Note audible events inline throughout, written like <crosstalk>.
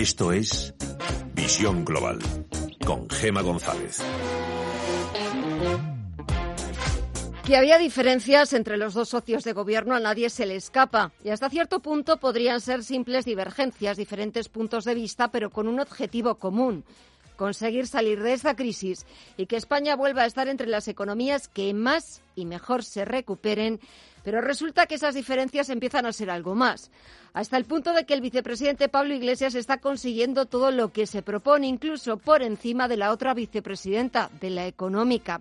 Esto es Visión Global con Gema González. Que había diferencias entre los dos socios de gobierno a nadie se le escapa y hasta cierto punto podrían ser simples divergencias, diferentes puntos de vista, pero con un objetivo común conseguir salir de esta crisis y que España vuelva a estar entre las economías que más y mejor se recuperen pero resulta que esas diferencias empiezan a ser algo más, hasta el punto de que el vicepresidente Pablo Iglesias está consiguiendo todo lo que se propone, incluso por encima de la otra vicepresidenta, de la económica.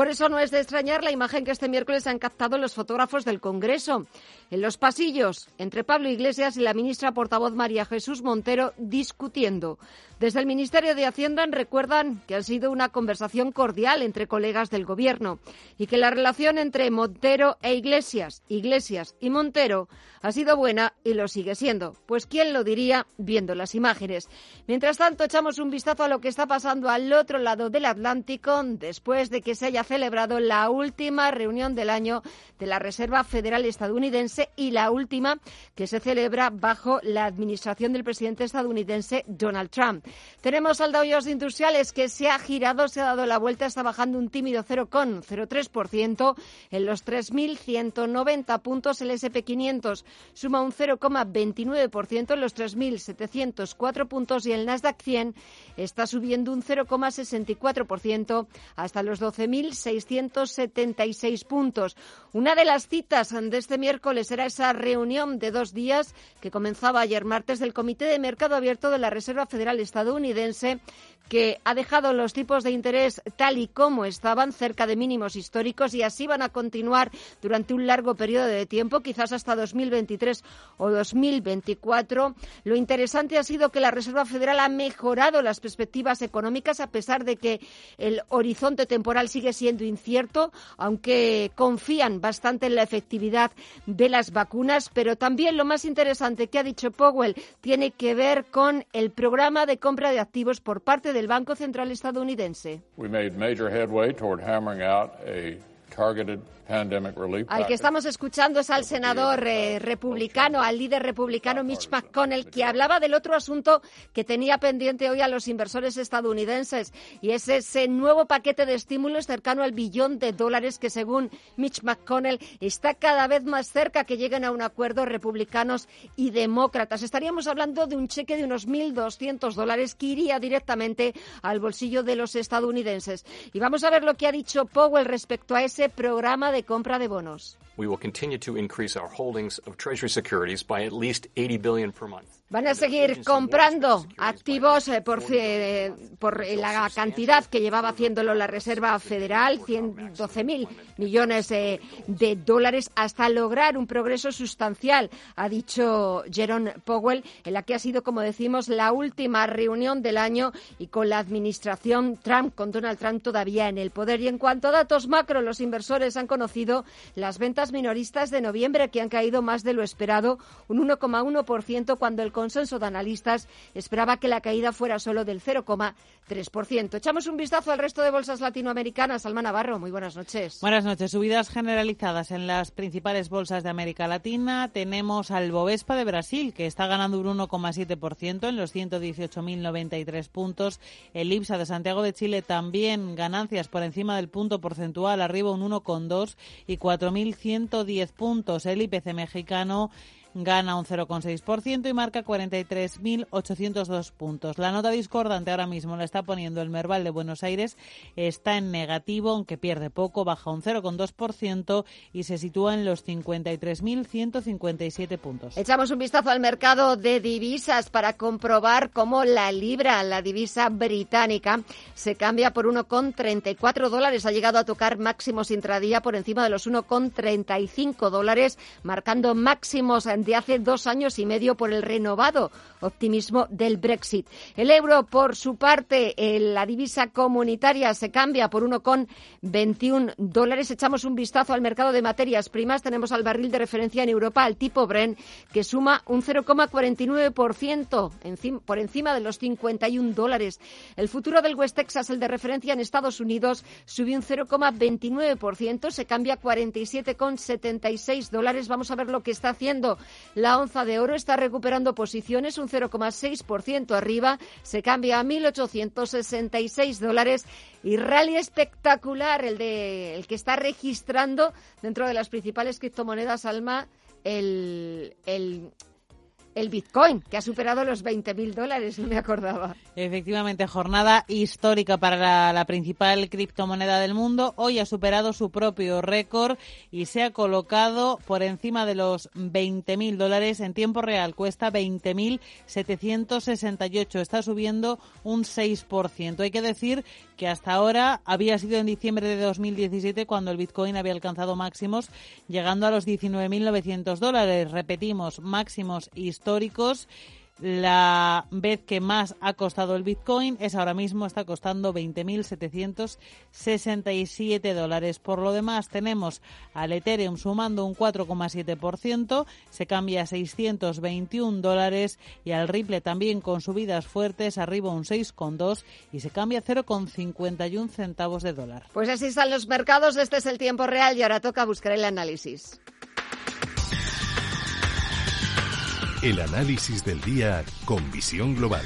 Por eso no es de extrañar la imagen que este miércoles han captado los fotógrafos del Congreso. En los pasillos, entre Pablo Iglesias y la ministra portavoz María Jesús Montero discutiendo. Desde el Ministerio de Hacienda recuerdan que ha sido una conversación cordial entre colegas del Gobierno y que la relación entre Montero e Iglesias, Iglesias y Montero ha sido buena y lo sigue siendo. Pues quién lo diría viendo las imágenes. Mientras tanto, echamos un vistazo a lo que está pasando al otro lado del Atlántico después de que se haya celebrado la última reunión del año de la Reserva Federal estadounidense y la última que se celebra bajo la administración del presidente estadounidense Donald Trump. Tenemos al Dow Jones Industriales que se ha girado, se ha dado la vuelta, está bajando un tímido 0,03% en los 3.190 puntos. El SP500 suma un 0,29% en los 3.704 puntos y el Nasdaq 100 está subiendo un 0,64% hasta los 12.676 puntos. Una de las citas de este miércoles era esa reunión de dos días que comenzaba ayer martes del Comité de Mercado Abierto de la Reserva Federal estadounidense que ha dejado los tipos de interés tal y como estaban, cerca de mínimos históricos, y así van a continuar durante un largo periodo de tiempo, quizás hasta 2023 o 2024. Lo interesante ha sido que la Reserva Federal ha mejorado las perspectivas económicas, a pesar de que el horizonte temporal sigue siendo incierto, aunque confían bastante en la efectividad de las vacunas. Pero también lo más interesante que ha dicho Powell tiene que ver con el programa de compra de activos por parte del Banco Central estadounidense. We made major headway toward hammering out a targeted al que estamos escuchando es al senador eh, republicano, al líder republicano Mitch McConnell, que hablaba del otro asunto que tenía pendiente hoy a los inversores estadounidenses, y es ese nuevo paquete de estímulos cercano al billón de dólares que, según Mitch McConnell, está cada vez más cerca que lleguen a un acuerdo republicanos y demócratas. Estaríamos hablando de un cheque de unos 1.200 dólares que iría directamente al bolsillo de los estadounidenses. Y vamos a ver lo que ha dicho Powell respecto a ese programa de compra de bonos. We will continue to increase our holdings of Treasury securities by at least 80 billion per month. Van a seguir comprando activos eh, por, eh, por la cantidad que llevaba haciéndolo la Reserva Federal, 112.000 millones eh, de dólares, hasta lograr un progreso sustancial, ha dicho Jerome Powell, en la que ha sido, como decimos, la última reunión del año y con la administración Trump, con Donald Trump todavía en el poder. Y en cuanto a datos macro, los inversores han conocido las ventas minoristas de noviembre, que han caído más de lo esperado, un 1,1% cuando el consenso de analistas esperaba que la caída fuera solo del 0,3%. Echamos un vistazo al resto de bolsas latinoamericanas. Alma Navarro, muy buenas noches. Buenas noches. Subidas generalizadas en las principales bolsas de América Latina. Tenemos al Bovespa de Brasil, que está ganando un 1,7% en los 118.093 puntos. El IPSA de Santiago de Chile también ganancias por encima del punto porcentual, arriba un 1,2 y 4.110 puntos. El IPC mexicano gana un 0,6% y marca 43.802 puntos. La nota discordante ahora mismo la está poniendo el Merval de Buenos Aires, está en negativo, aunque pierde poco, baja un 0,2% y se sitúa en los 53.157 puntos. Echamos un vistazo al mercado de divisas para comprobar cómo la libra, la divisa británica, se cambia por 1,34 dólares. Ha llegado a tocar máximos intradía por encima de los 1,35 dólares, marcando máximos de hace dos años y medio por el renovado optimismo del Brexit. El euro, por su parte, la divisa comunitaria se cambia por 1,21 dólares. Echamos un vistazo al mercado de materias primas. Tenemos al barril de referencia en Europa, al tipo Bren, que suma un 0,49% por encima de los 51 dólares. El futuro del West Texas, el de referencia en Estados Unidos, subió un 0,29%, se cambia a 47,76 dólares. Vamos a ver lo que está haciendo la onza de oro. Está recuperando posiciones, un 0,6% arriba, se cambia a 1.866 dólares y rally espectacular el, de, el que está registrando dentro de las principales criptomonedas Alma el, el el Bitcoin, que ha superado los 20.000 dólares, no me acordaba. Efectivamente, jornada histórica para la, principal criptomoneda del mundo. Hoy ha superado su propio récord y se ha colocado por encima de los 20.000 dólares. En tiempo real cuesta 20.768. Está subiendo un 6%. Hay que decir que hasta ahora había sido en diciembre de 2017 cuando el Bitcoin había alcanzado máximos, llegando a los 19.900 dólares. Repetimos, máximos históricos. La vez que más ha costado el Bitcoin es ahora mismo, está costando 20.767 dólares. Por lo demás, tenemos al Ethereum sumando un 4,7%, se cambia a 621 dólares y al Ripple también con subidas fuertes, arriba un 6,2 y se cambia a 0,51 centavos de dólar. Pues así están los mercados, este es el tiempo real y ahora toca buscar el análisis. El análisis del día con visión global.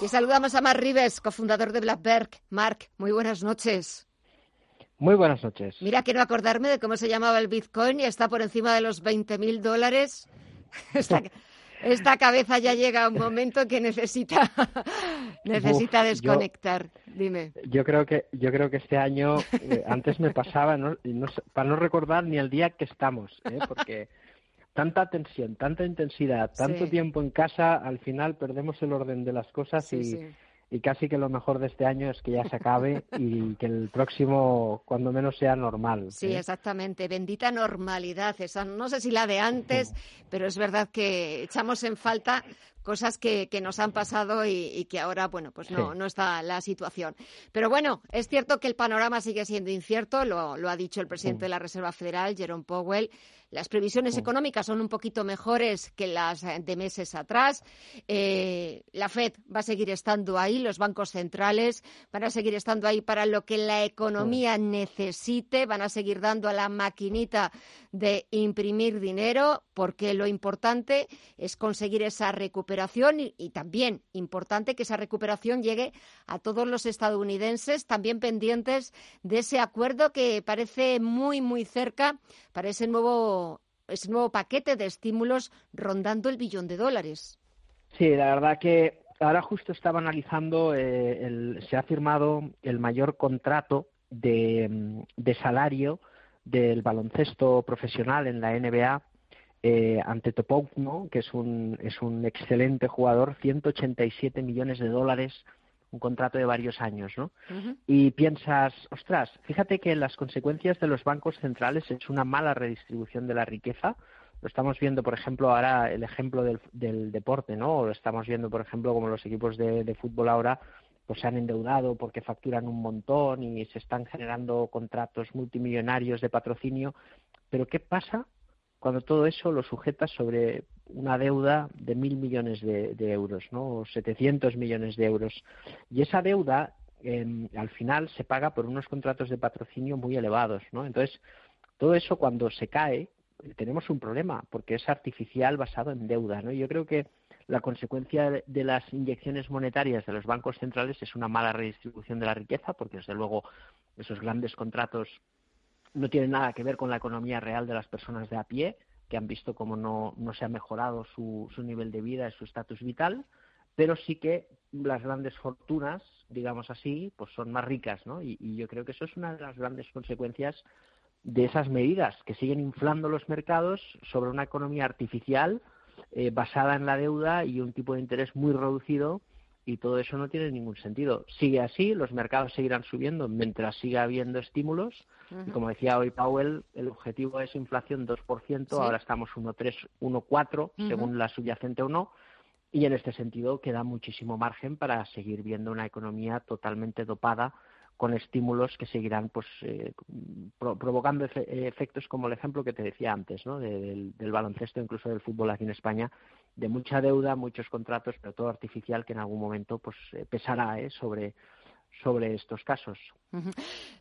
Y saludamos a Mark Rives, cofundador de Blackberg. Mark, muy buenas noches. Muy buenas noches. Mira, quiero acordarme de cómo se llamaba el Bitcoin y está por encima de los 20.000 dólares. <laughs> <laughs> esta cabeza ya llega a un momento que necesita <laughs> necesita desconectar. Dime. Yo creo que yo creo que este año eh, antes me pasaba ¿no? para no recordar ni el día que estamos, ¿eh? porque tanta tensión, tanta intensidad, tanto tiempo en casa, al final perdemos el orden de las cosas y y casi que lo mejor de este año es que ya se acabe <laughs> y que el próximo, cuando menos, sea normal. Sí, ¿eh? exactamente. Bendita normalidad. Esa, no sé si la de antes, pero es verdad que echamos en falta cosas que, que nos han pasado y, que ahora, bueno, pues no, no está la situación. Pero bueno, es cierto que el panorama sigue siendo incierto, lo, lo ha dicho el presidente de la Reserva Federal, Jerome Powell. Las previsiones económicas son un poquito mejores que las de meses atrás. Eh, la Fed va a seguir estando ahí, los bancos centrales van a seguir estando ahí para lo que la economía necesite, van a seguir dando a la maquinita de imprimir dinero, porque lo importante es conseguir esa recuperación y, también importante que esa recuperación llegue a todos los estadounidenses, también pendientes de ese acuerdo que parece muy, muy cerca para ese nuevo ese nuevo paquete de estímulos rondando el billón de dólares. Sí, la verdad que ahora justo estaba analizando, eh, se ha firmado el mayor contrato de, salario del baloncesto profesional en la NBA eh, ante Topogno, que es un, es un excelente jugador, 187 millones de dólares un contrato de varios años, ¿no? Y piensas, ostras, fíjate que las consecuencias de los bancos centrales es una mala redistribución de la riqueza. Lo estamos viendo, por ejemplo, ahora el ejemplo del, del deporte, ¿no? Lo estamos viendo, por ejemplo, como los equipos de, de fútbol ahora pues se han endeudado porque facturan un montón y se están generando contratos multimillonarios de patrocinio. Pero ¿qué pasa cuando todo eso lo sujetas sobre una deuda de mil millones de, euros, ¿no? O 700 millones de euros. Y esa deuda, al final, se paga por unos contratos de patrocinio muy elevados, ¿no? Entonces, todo eso cuando se cae, tenemos un problema, porque es artificial basado en deuda, ¿no? Yo creo que la consecuencia de las inyecciones monetarias de los bancos centrales es una mala redistribución de la riqueza, porque desde luego esos grandes contratos no tienen nada que ver con la economía real de las personas de a pie, que han visto cómo no, no se ha mejorado su, su nivel de vida y su estatus vital, pero sí que las grandes fortunas, digamos así, pues son más ricas, ¿no? Y, y, yo creo que eso es una de las grandes consecuencias de esas medidas que siguen inflando los mercados sobre una economía artificial eh, basada en la deuda y un tipo de interés muy reducido y todo eso no tiene ningún sentido. Sigue así, los mercados seguirán subiendo mientras siga habiendo estímulos. Y como decía hoy Powell, el objetivo es inflación 2%, ahora estamos 1,3, 1,4, según la subyacente o no. Y en este sentido queda muchísimo margen para seguir viendo una economía totalmente dopada con estímulos que seguirán pues eh, provocando efectos como el ejemplo que te decía antes ¿no? del, baloncesto incluso del fútbol aquí en España de mucha deuda muchos contratos pero todo artificial que en algún momento pues eh, pesará ¿eh? sobre sobre estos casos.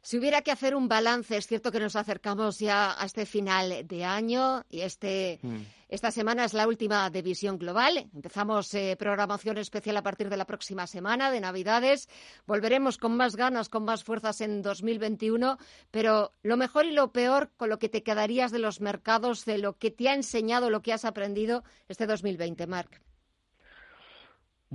Si hubiera que hacer un balance, es cierto que nos acercamos ya a este final de año y este, mm. esta semana es la última de Visión Global. Empezamos eh, programación especial a partir de la próxima semana, de Navidades. Volveremos con más ganas, con más fuerzas en 2021, pero lo mejor y lo peor con lo que te quedarías de los mercados, de lo que te ha enseñado, lo que has aprendido este 2020, Marc.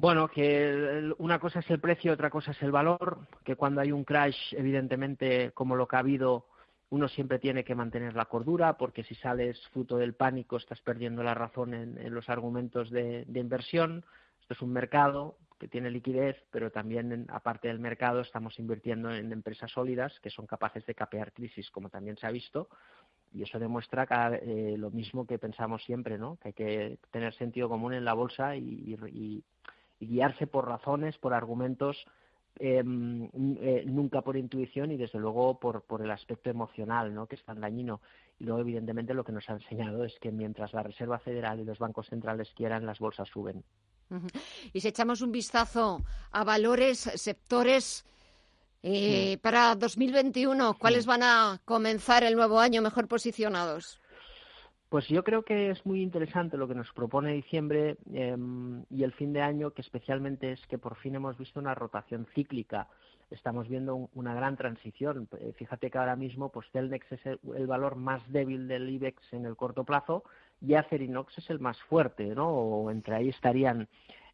Bueno, que una cosa es el precio, otra cosa es el valor, que cuando hay un crash, evidentemente, como lo que ha habido, uno siempre tiene que mantener la cordura, porque si sales fruto del pánico estás perdiendo la razón en, los argumentos de, inversión. Esto es un mercado que tiene liquidez, pero también, aparte del mercado, estamos invirtiendo en empresas sólidas que son capaces de capear crisis, como también se ha visto. Y eso demuestra eh, lo mismo que pensamos siempre, ¿no? Que hay que tener sentido común en la bolsa y y guiarse por razones, por argumentos, em, eh, nunca por intuición y desde luego por, por el aspecto emocional, ¿no? que es tan dañino. Y luego, evidentemente, lo que nos ha enseñado es que mientras la Reserva Federal y los bancos centrales quieran, las bolsas suben. Y si echamos un vistazo a valores, sectores, eh, para 2021, ¿cuáles van a comenzar el nuevo año mejor posicionados? Pues yo creo que es muy interesante lo que nos propone diciembre em, y el fin de año, que especialmente es que por fin hemos visto una rotación cíclica. Estamos viendo una gran transición. Eh, fíjate que ahora mismo pues Celnex es el, valor más débil del IBEX en el corto plazo y Acerinox es el más fuerte, ¿no? O entre ahí estarían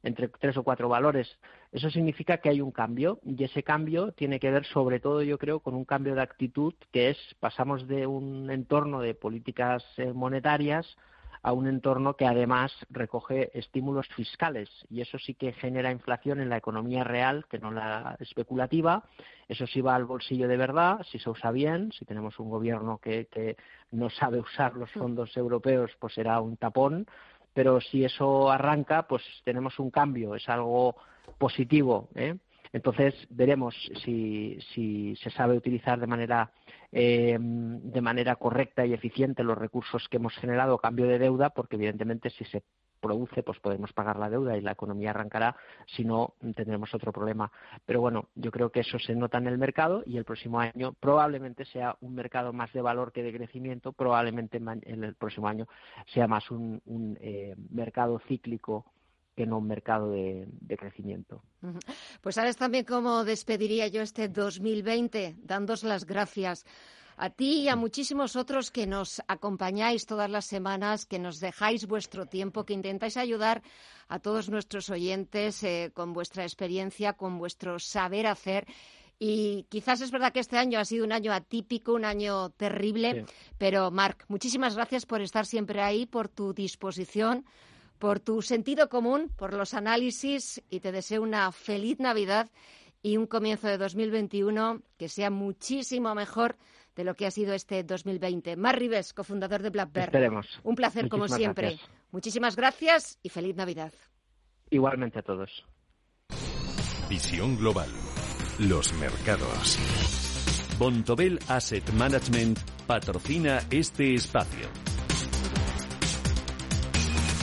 entre tres o cuatro valores. Eso significa que hay un cambio y ese cambio tiene que ver sobre todo, yo creo, con un cambio de actitud que es pasamos de un entorno de políticas eh, monetarias a un entorno que además recoge estímulos fiscales y eso sí que genera inflación en la economía real, que no la especulativa. Eso sí va al bolsillo de verdad, si se usa bien, si tenemos un gobierno que, que no sabe usar los fondos europeos, pues será un tapón pero si eso arranca, pues tenemos un cambio, es algo positivo. ¿eh? Entonces veremos si, si, se sabe utilizar de manera, eh, de manera correcta y eficiente los recursos que hemos generado a cambio de deuda, porque evidentemente si se produce, pues podemos pagar la deuda y la economía arrancará, si no tendremos otro problema. Pero bueno, yo creo que eso se nota en el mercado y el próximo año probablemente sea un mercado más de valor que de crecimiento, probablemente en el próximo año sea más un, eh, mercado cíclico que no un mercado de, de, crecimiento. Pues sabes también cómo despediría yo este 2020, dándos las gracias a ti y a muchísimos otros que nos acompañáis todas las semanas, que nos dejáis vuestro tiempo, que intentáis ayudar a todos nuestros oyentes eh, con vuestra experiencia, con vuestro saber hacer. Y quizás es verdad que este año ha sido un año atípico, un año terrible, pero Marc, muchísimas gracias por estar siempre ahí, por tu disposición, por tu sentido común, por los análisis y te deseo una feliz Navidad y un comienzo de 2021 que sea muchísimo mejor de lo que ha sido este 2020. Mar Rives, cofundador de Black Esperemos. Un placer, como siempre. Muchísimas gracias y feliz Navidad. Igualmente a todos. Visión Global. Los mercados. Bontobel Asset Management patrocina este espacio.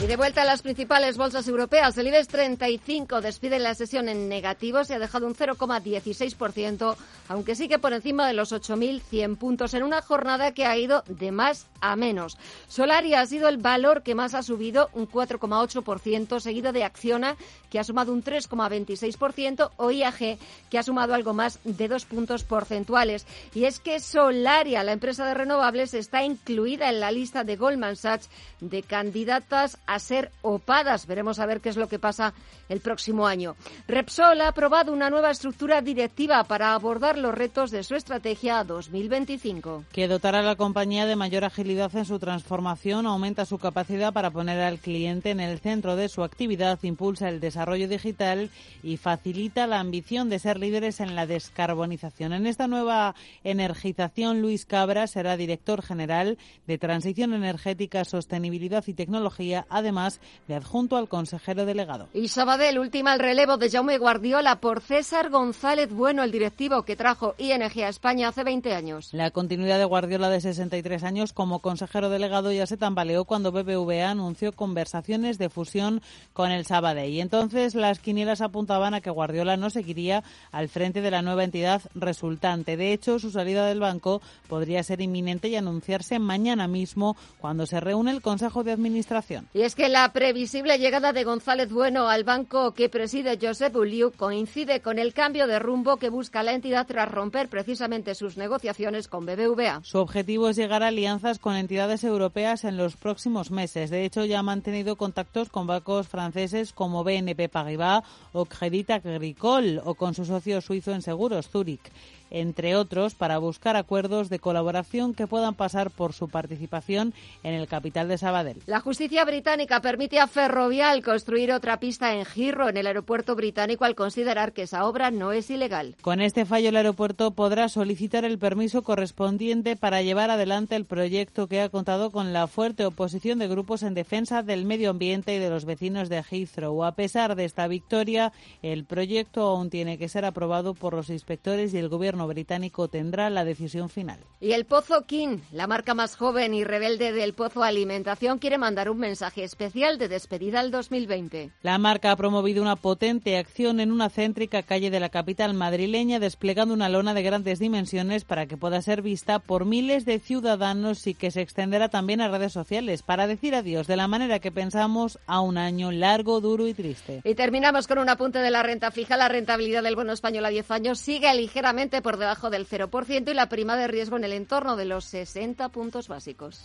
Y de vuelta a las principales bolsas europeas, el IBEX 35 despide la sesión en negativo, se ha dejado un 0,16%, aunque sigue por encima de los 8.100 puntos en una jornada que ha ido de más a menos. Solaria ha sido el valor que más ha subido, un 4,8%, seguido de Acciona, que ha sumado un 3,26%, o IAG, que ha sumado algo más de dos puntos porcentuales. Y es que Solaria, la empresa de renovables, está incluida en la lista de Goldman Sachs de candidatas a ser opadas. Veremos a ver qué es lo que pasa el próximo año. Repsol ha aprobado una nueva estructura directiva para abordar los retos de su estrategia 2025. Que dotará a la compañía de mayor agilidad en su transformación, aumenta su capacidad para poner al cliente en el centro de su actividad, impulsa el desarrollo digital y facilita la ambición de ser líderes en la descarbonización. En esta nueva energización, Luis Cabra será director general de Transición Energética, Sostenibilidad y Tecnología, además de adjunto al consejero delegado. Y Sabadell última el relevo de Jaume Guardiola por César González Bueno, el directivo que trajo ING a España hace 20 años. La continuidad de Guardiola de 63 años como consejero delegado ya se tambaleó cuando BBVA anunció conversaciones de fusión con el Sabadell. Y entonces las quinielas apuntaban a que Guardiola no seguiría al frente de la nueva entidad resultante. De hecho, su salida del banco podría ser inminente y anunciarse mañana mismo cuando se reúne el Consejo de Administración. Y es que la previsible llegada de González Bueno al banco que preside Josep Uliu coincide con el cambio de rumbo que busca la entidad tras romper precisamente sus negociaciones con BBVA. Su objetivo es llegar a alianzas con entidades europeas en los próximos meses. De hecho, ya ha mantenido contactos con bancos franceses como BNP Paribas o Crédit Agricole o con su socio suizo en seguros, Zurich entre otros, para buscar acuerdos de colaboración que puedan pasar por su participación en el capital de Sabadell. La justicia británica permite a Ferrovial construir otra pista en Giro en el aeropuerto británico al considerar que esa obra no es ilegal. Con este fallo, el aeropuerto podrá solicitar el permiso correspondiente para llevar adelante el proyecto que ha contado con la fuerte oposición de grupos en defensa del medio ambiente y de los vecinos de Heathrow. A pesar de esta victoria, el proyecto aún tiene que ser aprobado por los inspectores y el gobierno británico tendrá la decisión final. Y el Pozo King, la marca más joven y rebelde del Pozo Alimentación, quiere mandar un mensaje especial de despedida al 2020. La marca ha promovido una potente acción en una céntrica calle de la capital madrileña, desplegando una lona de grandes dimensiones para que pueda ser vista por miles de ciudadanos y que se extenderá también a redes sociales para decir adiós de la manera que pensamos a un año largo, duro y triste. Y terminamos con un apunte de la renta fija. La rentabilidad del bono español a 10 años sigue ligeramente por debajo del 0% y la prima de riesgo en el entorno de los 60 puntos básicos.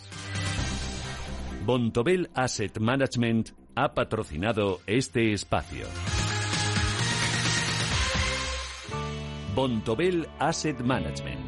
Bontobel Asset Management ha patrocinado este espacio. Bontobel Asset Management.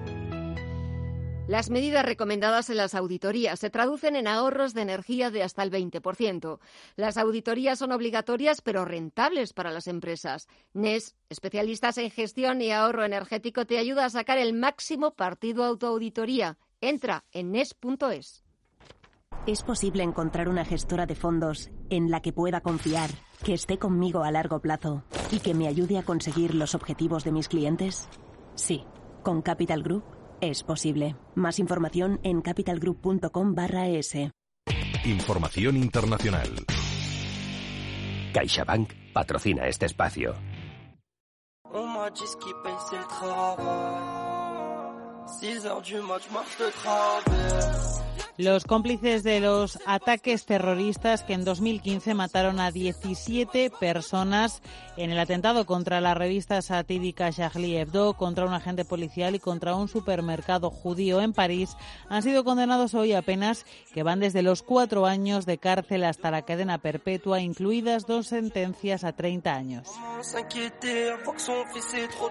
Las medidas recomendadas en las auditorías se traducen en ahorros de energía de hasta el 20%. Las auditorías son obligatorias pero rentables para las empresas. NES, especialistas en gestión y ahorro energético, te ayuda a sacar el máximo partido a autoauditoría. Entra en NES.es. Es posible encontrar una gestora de fondos en la que pueda confiar, que esté conmigo a largo plazo y que me ayude a conseguir los objetivos de mis clientes. Sí, con Capital Group es posible. Más información en capitalgroup.com barra es. Información internacional. CaixaBank patrocina este espacio. Los cómplices de los ataques terroristas que en 2015 mataron a 17 personas en el atentado contra la revista satírica Charlie Hebdo, contra un agente policial y contra un supermercado judío en París han sido condenados hoy a penas que van desde los cuatro años de cárcel hasta la cadena perpetua, incluidas dos sentencias a 30 años.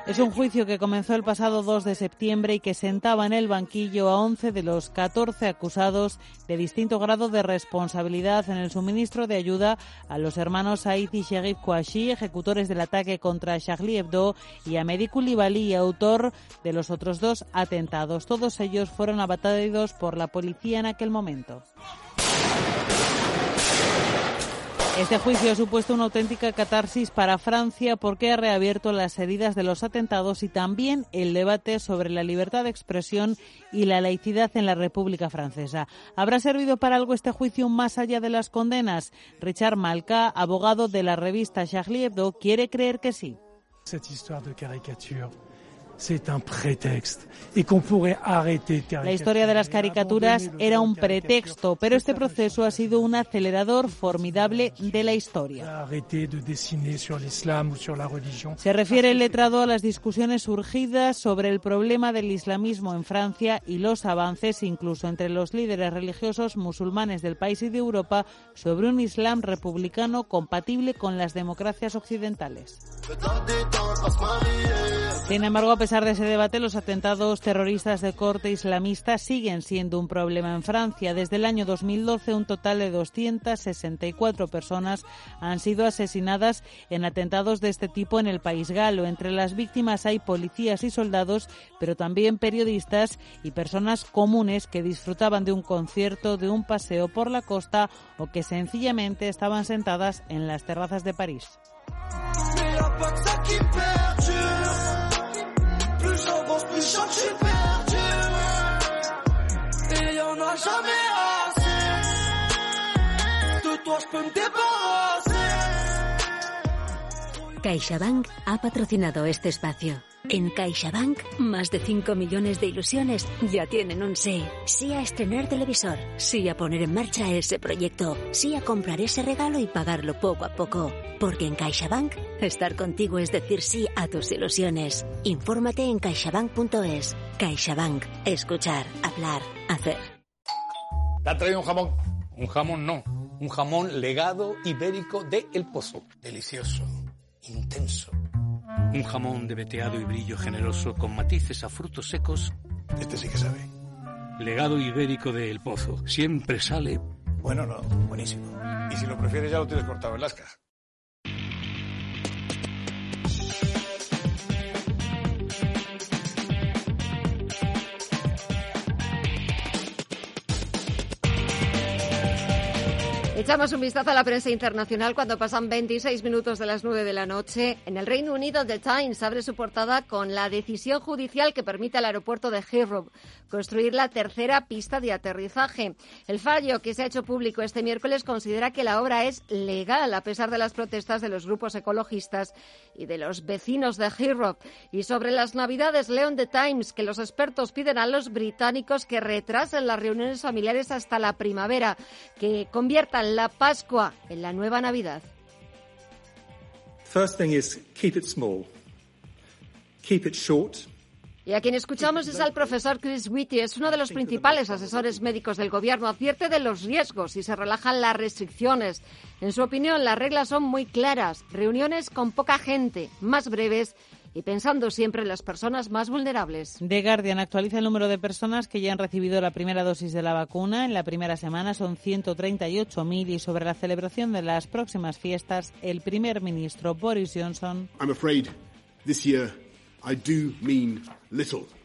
Es un juicio que comenzó el pasado 2 de septiembre y que sentaba en el banquillo a 11 de los 14 acusados de distinto grado de responsabilidad en el suministro de ayuda a los hermanos Said y Sherif Kouachi, ejecutores del ataque contra Charlie Hebdo, y a Mehdi Koulibaly, autor de los otros dos atentados. Todos ellos fueron abatidos por la policía en aquel momento. Este juicio ha supuesto una auténtica catarsis para Francia porque ha reabierto las heridas de los atentados y también el debate sobre la libertad de expresión y la laicidad en la República Francesa. ¿Habrá servido para algo este juicio más allá de las condenas? Richard Malka, abogado de la revista Charlie Hebdo, quiere creer que sí. La historia de las caricaturas era un pretexto, pero este proceso ha sido un acelerador formidable de la historia. Se refiere el letrado a las discusiones surgidas sobre el problema del islamismo en Francia y los avances, incluso entre los líderes religiosos musulmanes del país y de Europa, sobre un islam republicano compatible con las democracias occidentales. Sin embargo, a pesar de ese debate, los atentados terroristas de corte islamista siguen siendo un problema en Francia. Desde el año 2012, un total de 264 personas han sido asesinadas en atentados de este tipo en el país galo. Entre las víctimas hay policías y soldados, pero también periodistas y personas comunes que disfrutaban de un concierto, de un paseo por la costa o que sencillamente estaban sentadas en las terrazas de París. du chant que je suis perdu. Et y'en a jamais assez. De toi, je peux me débarrasser. CaixaBank ha patrocinado este espacio. En CaixaBank, más de 5 millones de ilusiones ya tienen un sí. Sí a estrenar televisor, sí a poner en marcha ese proyecto, sí a comprar ese regalo y pagarlo poco a poco. Porque en CaixaBank, estar contigo es decir sí a tus ilusiones. Infórmate en caixabank.es. CaixaBank. Escuchar, hablar, hacer. ¿Te ha traído un jamón? Un jamón no. Un jamón legado ibérico de El Pozo. Delicioso. Intenso un jamón de veteado y brillo generoso con matices a frutos secos. Este sí que sabe. Legado ibérico de El Pozo. Siempre sale. Bueno, no, buenísimo. Y si lo prefieres ya lo tienes cortado en. Echamos un vistazo a la prensa internacional cuando pasan 26 minutos de las 9 de la noche. En el Reino Unido, The Times abre su portada con la decisión judicial que permite al aeropuerto de Heathrow construir la tercera pista de aterrizaje. El fallo que se ha hecho público este miércoles considera que la obra es legal a pesar de las protestas de los grupos ecologistas y de los vecinos de Heathrow. Y sobre las Navidades, leo en The Times que los expertos piden a los británicos que retrasen las reuniones familiares hasta la primavera, que conviertan la Pascua en la nueva Navidad? First thing is keep it small. Keep it short. Y a quien escuchamos es al profesor Chris Whitty, es uno de los principales asesores médicos del gobierno. Advierte de los riesgos si se relajan las restricciones. En su opinión, las reglas son muy claras. Reuniones con poca gente, más breves y pensando siempre en las personas más vulnerables. The Guardian actualiza el número de personas que ya han recibido la primera dosis de la vacuna. En la primera semana son 138.000 y sobre la celebración de las próximas fiestas, el primer ministro Boris Johnson. I'm afraid this year I do mean little.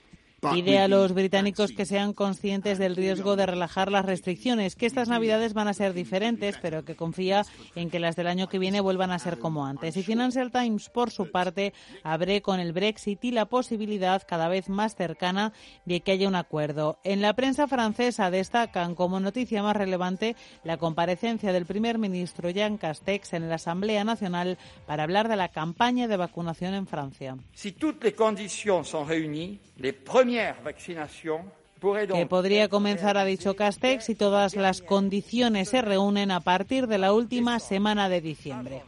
Pide a los británicos que sean conscientes del riesgo de relajar las restricciones, que estas navidades van a ser diferentes, pero que confía en que las del año que viene vuelvan a ser como antes. Y Financial Times, por su parte, abre con el Brexit y la posibilidad cada vez más cercana de que haya un acuerdo. En la prensa francesa destacan como noticia más relevante la comparecencia del primer ministro Jean Castex en la Asamblea Nacional para hablar de la campaña de vacunación en Francia. Si toutes les conditions sont réunies, les que podría comenzar, ha dicho Castex, si todas las condiciones se reúnen a partir de la última semana de diciembre.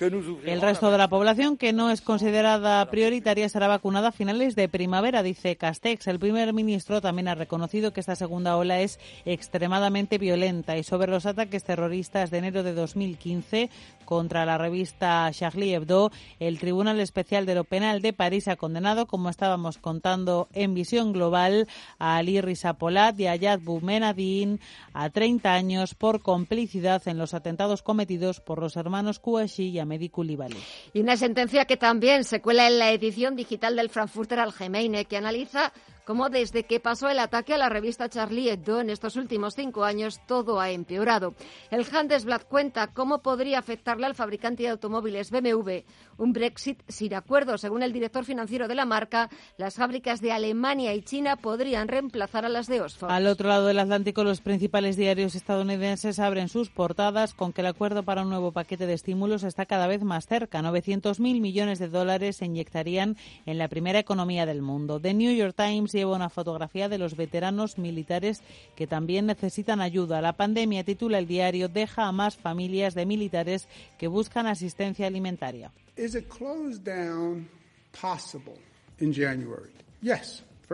El resto de la población que no es considerada prioritaria será vacunada a finales de primavera, dice Castex. El primer ministro también ha reconocido que esta segunda ola es extremadamente violenta y sobre los ataques terroristas de enero de 2015 contra la revista Charlie Hebdo, el Tribunal Especial de lo Penal de París ha condenado, como estábamos contando en Visión Global, a Ali Rizapolat y a Yad Boumenadine a 30 años por complicidad en los atentados cometidos por los hermanos Kouachi y Y una sentencia que también se cuela en la edición digital del Frankfurter Allgemeine, que analiza como desde que pasó el ataque a la revista Charlie Hebdo en estos últimos cinco años todo ha empeorado. El Handelsblatt cuenta cómo podría afectarle al fabricante de automóviles BMW un Brexit sin acuerdo. Según el director financiero de la marca, las fábricas de Alemania y China podrían reemplazar a las de Oxford. Al otro lado del Atlántico, los principales diarios estadounidenses abren sus portadas con que el acuerdo para un nuevo paquete de estímulos está cada vez más cerca. 900.000 millones de dólares se inyectarían en la primera economía del mundo. The New York Times lleva una fotografía de los veteranos militares que también necesitan ayuda. La pandemia, titula el diario, deja a más familias de militares que buscan asistencia alimentaria. Is down possible in.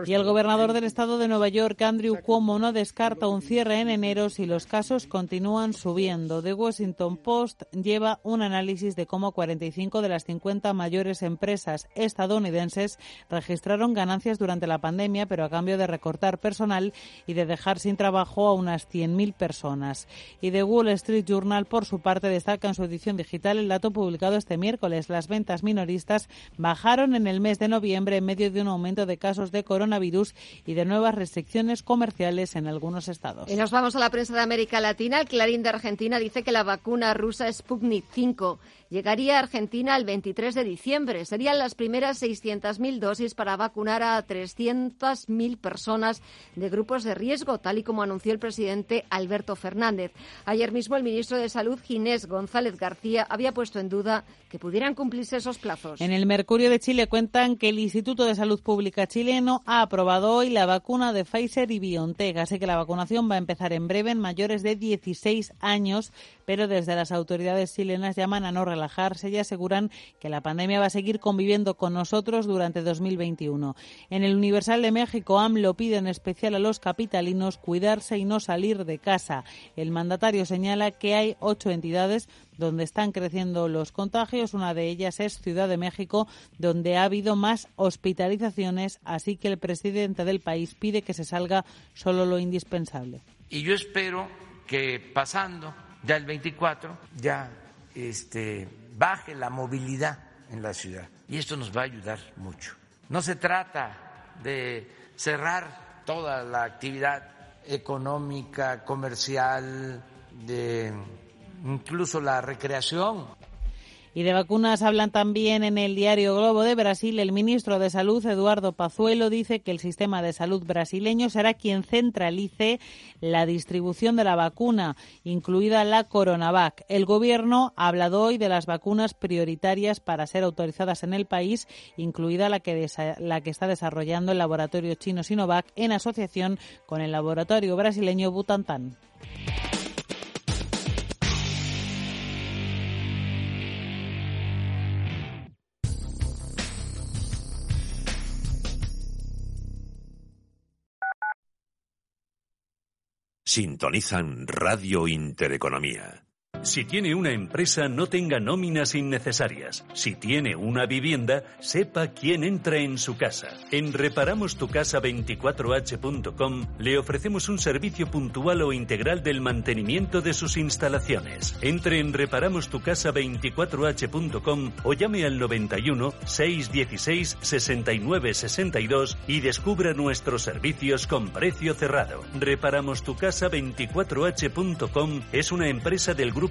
Y el gobernador del estado de Nueva York, Andrew Cuomo, no descarta un cierre en enero si los casos continúan subiendo. The Washington Post lleva un análisis de cómo 45 de las 50 mayores empresas estadounidenses registraron ganancias durante la pandemia, pero a cambio de recortar personal y de dejar sin trabajo a unas 100.000 personas. Y The Wall Street Journal, por su parte, destaca en su edición digital el dato publicado este miércoles. Las ventas minoristas bajaron en el mes de noviembre en medio de un aumento de casos de coronavirus coronavirus y de nuevas restricciones comerciales en algunos estados. Y nos vamos a la prensa de América Latina. El Clarín de Argentina dice que la vacuna rusa Sputnik 5 llegaría a Argentina el 23 de diciembre. Serían las primeras 600.000 dosis para vacunar a 300.000 personas de grupos de riesgo, tal y como anunció el presidente Alberto Fernández. Ayer mismo el ministro de Salud, Ginés González García, había puesto en duda que pudieran cumplirse esos plazos. En el Mercurio de Chile cuentan que el Instituto de Salud Pública chileno ha aprobado hoy la vacuna de Pfizer y BioNTech, así que la vacunación va a empezar en breve en mayores de 16 años, pero desde las autoridades chilenas llaman a no relajarse y aseguran que la pandemia va a seguir conviviendo con nosotros durante 2021. En el Universal de México, AMLO pide en especial a los capitalinos cuidarse y no salir de casa. El mandatario señala que hay ocho entidades donde están creciendo los contagios. Una de ellas es Ciudad de México, donde ha habido más hospitalizaciones, así que el presidente del país pide que se salga solo lo indispensable. Y yo espero que pasando ya el 24 ya este, baje la movilidad en la ciudad y esto nos va a ayudar mucho. No se trata de cerrar toda la actividad económica, comercial, de incluso la recreación. Y de vacunas hablan también en el diario Globo de Brasil. El ministro de Salud, Eduardo Pazuelo, dice que el sistema de salud brasileño será quien centralice la distribución de la vacuna, incluida la Coronavac. El gobierno ha hablado hoy de las vacunas prioritarias para ser autorizadas en el país, incluida la que, la que está desarrollando el laboratorio chino Sinovac en asociación con el laboratorio brasileño Butantan. Sintonizan Radio Intereconomía. Si tiene una empresa, no tenga nóminas innecesarias. Si tiene una vivienda, sepa quién entra en su casa. En reparamostucasa24h.com le ofrecemos un servicio puntual o integral del mantenimiento de sus instalaciones. Entre en reparamostucasa24h.com o llame al 91 616 69 62 y descubra nuestros servicios con precio cerrado. Reparamostucasa24h.com es una empresa del grupo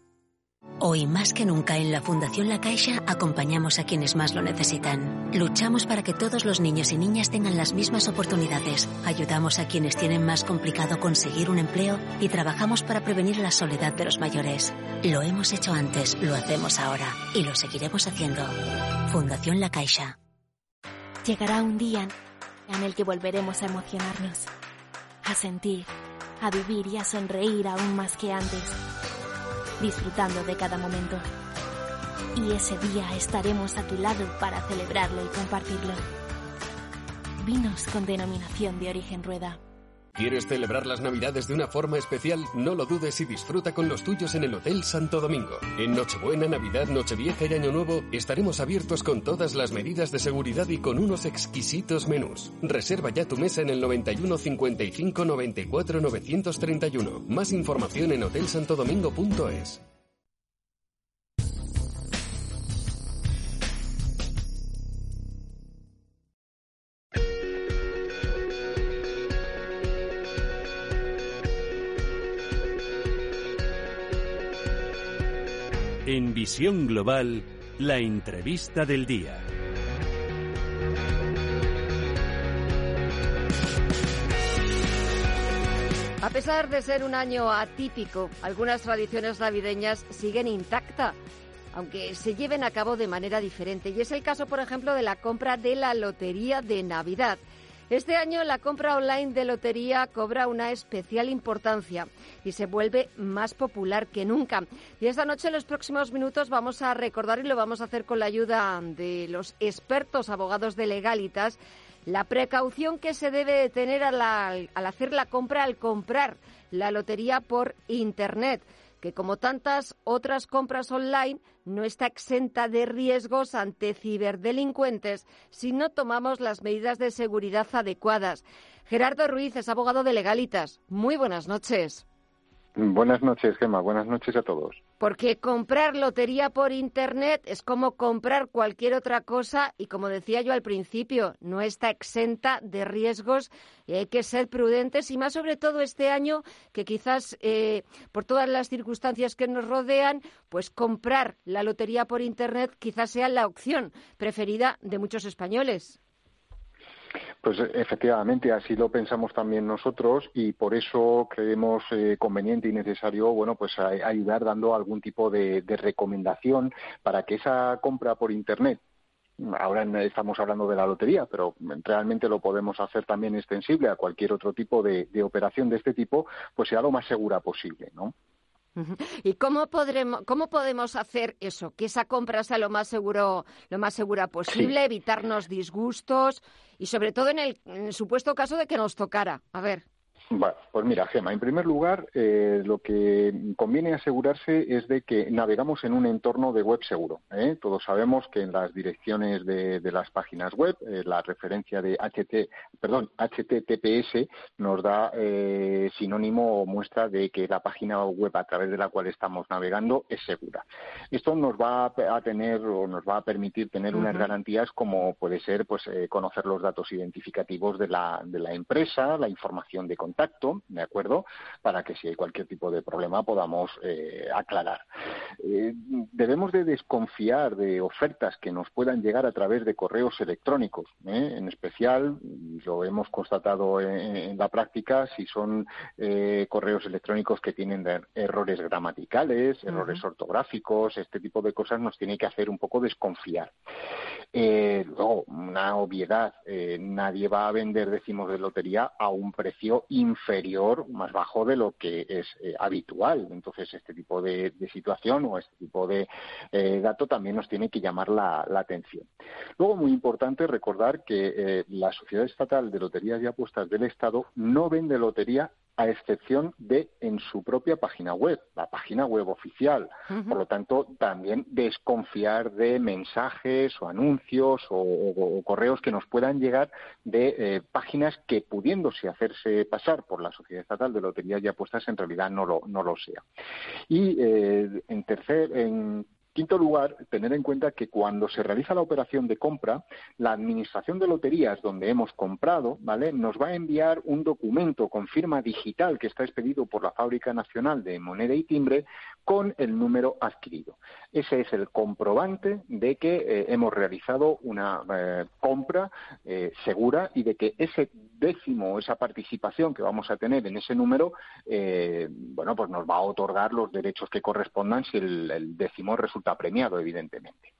Hoy más que nunca en la Fundación La Caixa acompañamos a quienes más lo necesitan. Luchamos para que todos los niños y niñas tengan las mismas oportunidades. Ayudamos a quienes tienen más complicado conseguir un empleo y trabajamos para prevenir la soledad de los mayores. Lo hemos hecho antes, lo hacemos ahora y lo seguiremos haciendo. Fundación La Caixa. Llegará un día en el que volveremos a emocionarnos, a sentir, a vivir y a sonreír aún más que antes disfrutando de cada momento. Y ese día estaremos a tu lado para celebrarlo y compartirlo. Vinos con denominación de origen rueda. ¿Quieres celebrar las Navidades de una forma especial? No lo dudes y disfruta con los tuyos en el Hotel Santo Domingo. En Nochebuena, Navidad, Nochevieja y Año Nuevo estaremos abiertos con todas las medidas de seguridad y con unos exquisitos menús. Reserva ya tu mesa en el 91 55 94 931. Más información en hotelsantodomingo.es. En Visión Global, la entrevista del día. A pesar de ser un año atípico, algunas tradiciones navideñas siguen intactas, aunque se lleven a cabo de manera diferente. Y es el caso, por ejemplo, de la compra de la Lotería de Navidad. Este año la compra online de lotería cobra una especial importancia y se vuelve más popular que nunca. Y esta noche, en los próximos minutos, vamos a recordar y lo vamos a hacer con la ayuda de los expertos abogados de legalitas la precaución que se debe tener al, al hacer la compra, al comprar la lotería por Internet que como tantas otras compras online no está exenta de riesgos ante ciberdelincuentes si no tomamos las medidas de seguridad adecuadas. Gerardo Ruiz es abogado de Legalitas. Muy buenas noches. Buenas noches, Gemma. Buenas noches a todos. Porque comprar lotería por Internet es como comprar cualquier otra cosa y, como decía yo al principio, no está exenta de riesgos y hay que ser prudentes y más sobre todo este año que quizás eh, por todas las circunstancias que nos rodean, pues comprar la lotería por Internet quizás sea la opción preferida de muchos españoles. Pues efectivamente, así lo pensamos también nosotros y por eso creemos eh, conveniente y necesario, bueno, pues ayudar dando algún tipo de, recomendación para que esa compra por Internet ahora estamos hablando de la lotería, pero realmente lo podemos hacer también extensible a cualquier otro tipo de, de, operación de este tipo, pues sea lo más segura posible, ¿no? ¿Y cómo, podremos, cómo podemos hacer eso? Que esa compra sea lo más seguro, lo más segura posible, evitarnos disgustos y sobre todo en el supuesto caso de que nos tocara. A ver. Bueno, pues mira, Gema, en primer lugar, eh, lo que conviene asegurarse es de que navegamos en un entorno de web seguro. ¿eh? Todos sabemos que en las direcciones de, las páginas web, eh, la referencia de HT, perdón, HTTPS nos da sinónimo o muestra de que la página web a través de la cual estamos navegando es segura. Esto nos va a tener o nos va a permitir tener unas garantías como puede ser, pues, conocer los datos identificativos de la, de la empresa, la información de contacto ¿de acuerdo? Para que si hay cualquier tipo de problema podamos eh, aclarar. Eh, debemos de desconfiar de ofertas que nos puedan llegar a través de correos electrónicos, ¿eh? en especial, lo hemos constatado en, la práctica, si son correos electrónicos que tienen errores gramaticales, errores ortográficos, este tipo de cosas nos tiene que hacer un poco desconfiar. luego, una obviedad, nadie va a vender decimos de lotería a un precio inferior, más bajo de lo que es eh, habitual. Entonces, este tipo de, situación o este tipo de eh, dato también nos tiene que llamar la, atención. Luego, muy importante recordar que eh, la Sociedad Estatal de Loterías y Apuestas del Estado no vende lotería a excepción de en su propia página web, la página web oficial. Por lo tanto, también desconfiar de mensajes o anuncios o, correos que nos puedan llegar de eh, páginas que pudiéndose hacerse pasar por la Sociedad Estatal de Loterías y Apuestas en realidad no lo, no lo sea. Y eh, en tercer, en Quinto lugar, tener en cuenta que cuando se realiza la operación de compra, la administración de loterías donde hemos comprado, ¿vale? Nos va a enviar un documento con firma digital que está expedido por la Fábrica Nacional de Moneda y Timbre con el número adquirido. Ese es el comprobante de que eh, hemos realizado una eh, compra eh, segura y de que ese décimo, esa participación que vamos a tener en ese número, bueno, pues nos va a otorgar los derechos que correspondan si el, décimo resulta premiado, evidentemente.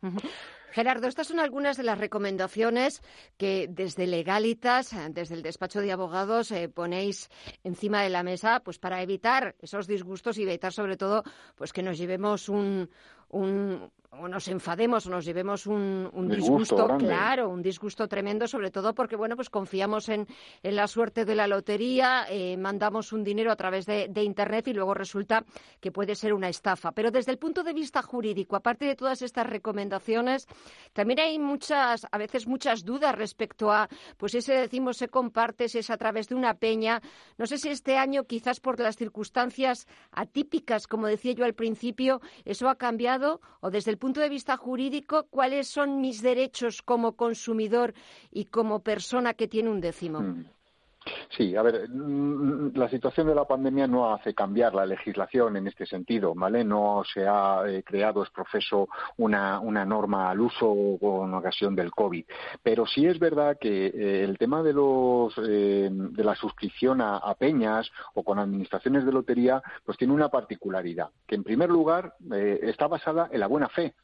Gerardo, estas son algunas de las recomendaciones que desde Legalitas, desde el despacho de abogados, eh, ponéis encima de la mesa pues para evitar esos disgustos y evitar sobre todo pues que nos llevemos un, un, o nos enfademos o nos llevemos un, disgusto, claro, un disgusto tremendo, sobre todo porque, bueno, pues confiamos en, la suerte de la lotería, eh, mandamos un dinero a través de, Internet y luego resulta que puede ser una estafa. Pero desde el punto de vista jurídico, aparte de todas estas recomendaciones, también hay muchas, a veces muchas dudas respecto a, pues ese decimos se comparte, si es a través de una peña. No sé si este año, quizás por las circunstancias atípicas, como decía yo al principio, eso ha cambiado o desde el punto de vista jurídico, ¿cuáles son mis derechos como consumidor y como persona que tiene un décimo? Mm. Sí, a ver, mm, la situación de la pandemia no hace cambiar la legislación en este sentido, ¿vale? No se ha eh, creado, es proceso, una, una, norma al uso con ocasión del COVID. Pero sí es verdad que eh, el tema de, los, eh, de la suscripción a, a, peñas o con administraciones de lotería, pues tiene una particularidad, que en primer lugar está basada en la buena fe.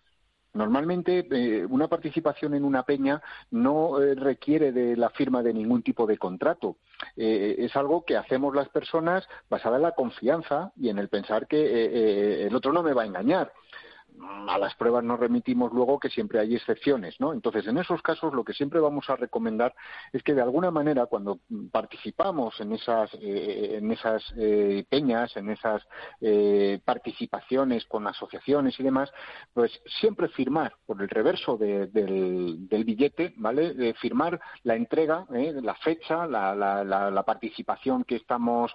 Normalmente eh, una participación en una peña no eh, requiere de la firma de ningún tipo de contrato. Eh, es algo que hacemos las personas basada en la confianza y en el pensar que el otro no me va a engañar a las pruebas nos remitimos luego que siempre hay excepciones, ¿no? Entonces, en esos casos, lo que siempre vamos a recomendar es que de alguna manera, cuando participamos en esas, eh, en esas eh, peñas, en esas eh, participaciones con asociaciones y demás, pues siempre firmar por el reverso del, billete, ¿vale? firmar la entrega, la fecha, la, la, participación que estamos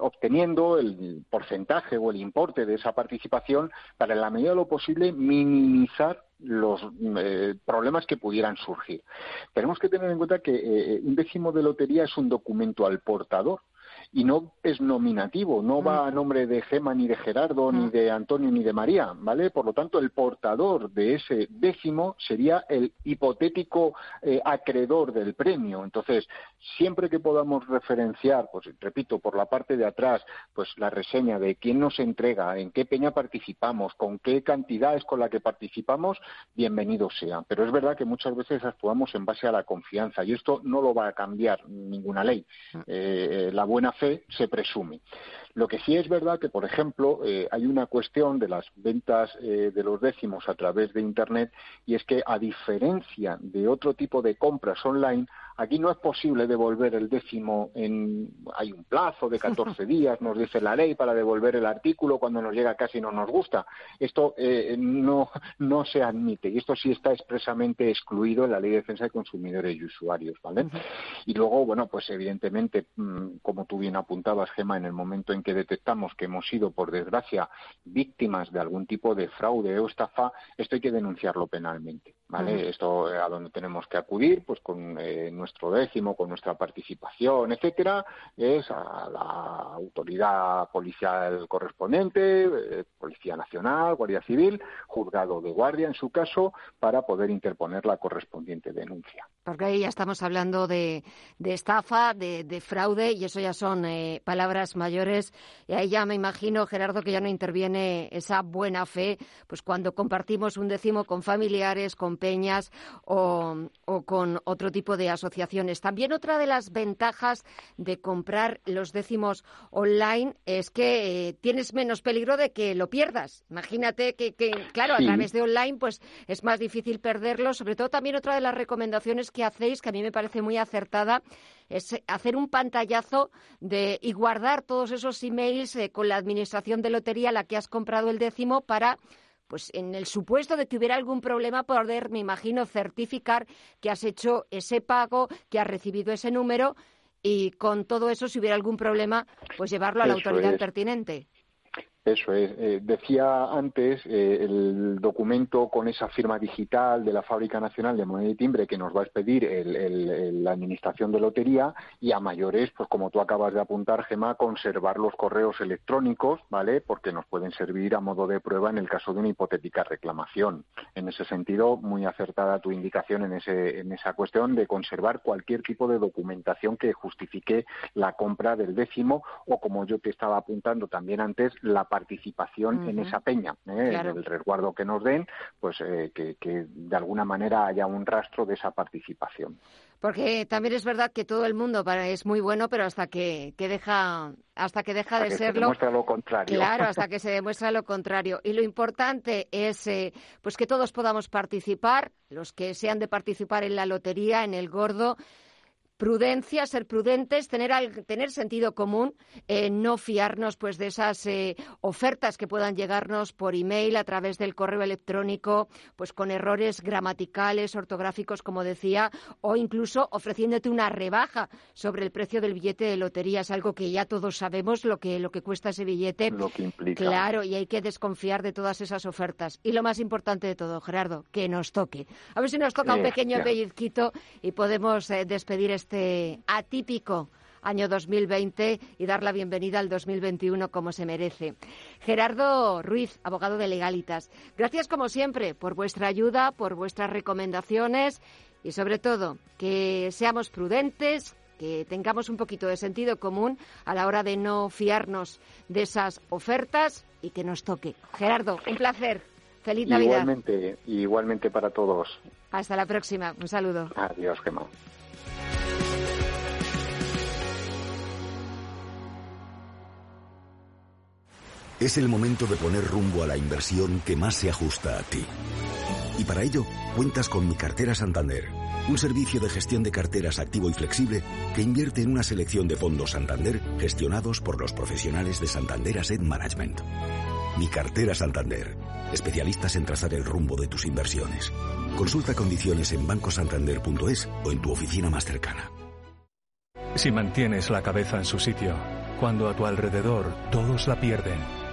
obteniendo, el porcentaje o el importe de esa participación para la medida de lo posible, minimizar los eh, problemas que pudieran surgir. Tenemos que tener en cuenta que eh, un décimo de lotería es un documento al portador y no es nominativo, no va mm. a nombre de Gema ni de Gerardo, ni mm. de Antonio ni de María, ¿vale? Por lo tanto, el portador de ese décimo sería el hipotético eh, acreedor del premio. Entonces, siempre que podamos referenciar, pues repito, por la parte de atrás, pues la reseña de quién nos entrega, en qué peña participamos, con qué cantidad es con la que participamos, bienvenido sea. Pero es verdad que muchas veces actuamos en base a la confianza y esto no lo va a cambiar ninguna ley. Mm. Eh, la buena se presume. Lo que sí es verdad que, por ejemplo, eh, hay una cuestión de las ventas eh, de los décimos a través de Internet y es que, a diferencia de otro tipo de compras online, aquí no es posible devolver el décimo en. Hay un plazo de 14 <laughs> días, nos dice la ley, para devolver el artículo cuando nos llega casi no nos gusta. Esto eh, no, no se admite y esto sí está expresamente excluido en la Ley de Defensa de Consumidores y Usuarios. ¿vale? Y luego, bueno, pues evidentemente, mm, como tú bien apuntabas, Gema, en el momento en que detectamos que hemos sido, por desgracia, víctimas de algún tipo de fraude o estafa, esto hay que denunciarlo penalmente. ¿vale? Esto eh, a donde tenemos que acudir, pues con eh, nuestro décimo, con nuestra participación, etcétera, es a la autoridad policial correspondiente, eh, Policía Nacional, Guardia Civil, juzgado de guardia en su caso, para poder interponer la correspondiente denuncia. Porque ahí ya estamos hablando de, estafa, de, fraude, y eso ya son palabras mayores. Y ahí ya me imagino, Gerardo, que ya no interviene esa buena fe, pues cuando compartimos un décimo con familiares, con peñas o, con otro tipo de asociaciones. También otra de las ventajas de comprar los décimos online es que eh, tienes menos peligro de que lo pierdas. Imagínate que, claro, a través de online pues es más difícil perderlo. Sobre todo también otra de las recomendaciones que hacéis, que a mí me parece muy acertada, es hacer un pantallazo de, y guardar todos esos emails eh, con la administración de lotería a la que has comprado el décimo para pues en el supuesto de que hubiera algún problema, poder, me imagino, certificar que has hecho ese pago, que has recibido ese número y con todo eso, si hubiera algún problema, pues llevarlo a la autoridad pertinente. Eso es. Eh, decía antes eh, el documento con esa firma digital de la Fábrica Nacional de Moneda y Timbre que nos va a expedir la Administración de Lotería y a mayores, pues como tú acabas de apuntar, Gema, conservar los correos electrónicos, ¿vale? Porque nos pueden servir a modo de prueba en el caso de una hipotética reclamación. En ese sentido, muy acertada tu indicación en, ese, en esa cuestión de conservar cualquier tipo de documentación que justifique la compra del décimo o, como yo te estaba apuntando también antes, la participación en esa peña, ¿eh? el resguardo que nos den, pues eh, que, de alguna manera haya un rastro de esa participación. Porque también es verdad que todo el mundo es muy bueno, pero hasta que, deja hasta que deja de serlo. Se demuestra lo contrario. Claro, hasta <laughs> que se demuestra lo contrario. Y lo importante es eh, pues que todos podamos participar, los que sean de participar en la lotería, en el gordo prudencia, ser prudentes, tener, tener sentido común, eh, no fiarnos pues de esas eh, ofertas que puedan llegarnos por email a través del correo electrónico, pues con errores gramaticales, ortográficos, como decía, o incluso ofreciéndote una rebaja sobre el precio del billete de lotería. Es algo que ya todos sabemos lo que, lo que cuesta ese billete. Lo que implica. Claro, y hay que desconfiar de todas esas ofertas. Y lo más importante de todo, Gerardo, que nos toque. A ver si nos toca un pequeño pellizquito y podemos eh, despedir este este atípico año 2020 y dar la bienvenida al 2021 como se merece. Gerardo Ruiz, abogado de Legalitas, gracias como siempre por vuestra ayuda, por vuestras recomendaciones y sobre todo que seamos prudentes, que tengamos un poquito de sentido común a la hora de no fiarnos de esas ofertas y que nos toque. Gerardo, un placer. Feliz Navidad. Igualmente, igualmente para todos. Hasta la próxima. Un saludo. Adiós, Gemma. Es el momento de poner rumbo a la inversión que más se ajusta a ti. Y para ello, cuentas con Mi Cartera Santander, un servicio de gestión de carteras activo y flexible que invierte en una selección de fondos Santander gestionados por los profesionales de Santander Asset Management. Mi Cartera Santander, especialistas en trazar el rumbo de tus inversiones. Consulta condiciones en bancosantander.es o en tu oficina más cercana. Si mantienes la cabeza en su sitio, cuando a tu alrededor todos la pierden,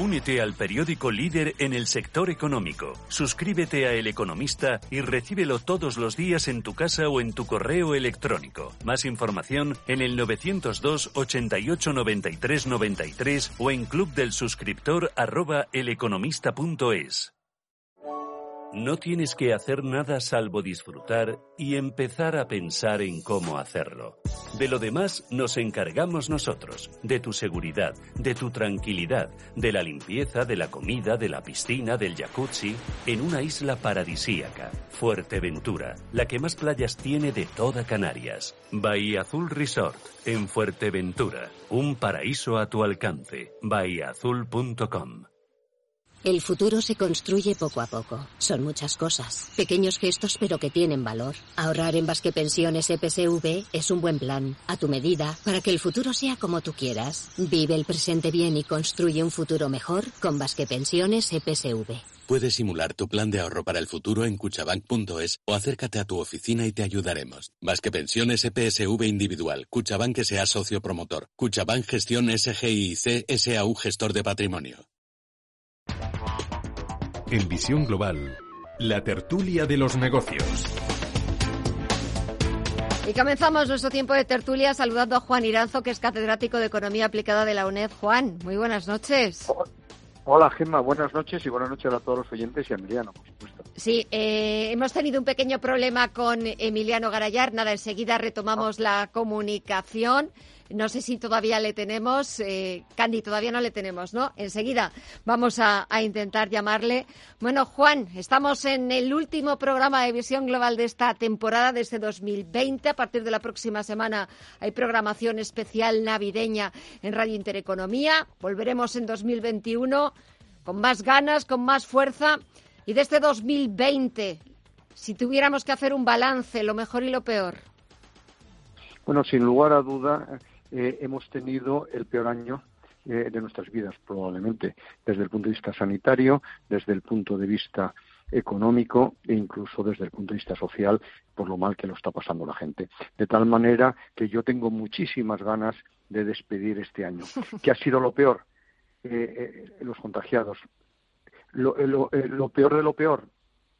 Únete al periódico líder en el sector económico. Suscríbete a El Economista y recíbelo todos los días en tu casa o en tu correo electrónico. Más información en el 902 88 93 93 o en club No tienes que hacer nada salvo disfrutar y empezar a pensar en cómo hacerlo. De lo demás nos encargamos nosotros, de tu seguridad, de tu tranquilidad, de la limpieza, de la comida, de la piscina, del jacuzzi, en una isla paradisíaca, Fuerteventura, la que más playas tiene de toda Canarias. Bahía Azul Resort, en Fuerteventura, un paraíso a tu alcance. bahiaazul.com el futuro se construye poco a poco. Son muchas cosas. Pequeños gestos pero que tienen valor. Ahorrar en Basque Pensiones EPSV es un buen plan, a tu medida, para que el futuro sea como tú quieras. Vive el presente bien y construye un futuro mejor con Basque Pensiones EPSV. Puedes simular tu plan de ahorro para el futuro en cuchabank.es o acércate a tu oficina y te ayudaremos. Basque Pensiones EPSV Individual. Cuchabank sea socio promotor. Cuchabank Gestión SGIC SAU Gestor de Patrimonio. En Visión Global, la tertulia de los negocios. Y comenzamos nuestro tiempo de tertulia saludando a Juan Iranzo, que es catedrático de Economía Aplicada de la UNED. Juan, muy buenas noches. Hola Gemma, buenas noches y buenas noches a todos los oyentes y a Emiliano, por supuesto. Sí, eh, hemos tenido un pequeño problema con Emiliano Garayar. Nada, enseguida retomamos la comunicación. No sé si todavía le tenemos. Eh, Candy, todavía no le tenemos, ¿no? Enseguida vamos a, intentar llamarle. Bueno, Juan, estamos en el último programa de visión global de esta temporada desde 2020. A partir de la próxima semana hay programación especial navideña en Radio Intereconomía. Volveremos en 2021 con más ganas, con más fuerza Y de este 2020, si tuviéramos que hacer un balance, lo mejor y lo peor. Bueno, sin lugar a duda, eh, hemos tenido el peor año eh, de nuestras vidas, probablemente, desde el punto de vista sanitario, desde el punto de vista económico e incluso desde el punto de vista social por lo mal que lo está pasando la gente. De tal manera que yo tengo muchísimas ganas de despedir este año. <laughs> ¿Qué ha sido lo peor? Eh, los contagiados. Lo, lo, peor de lo peor,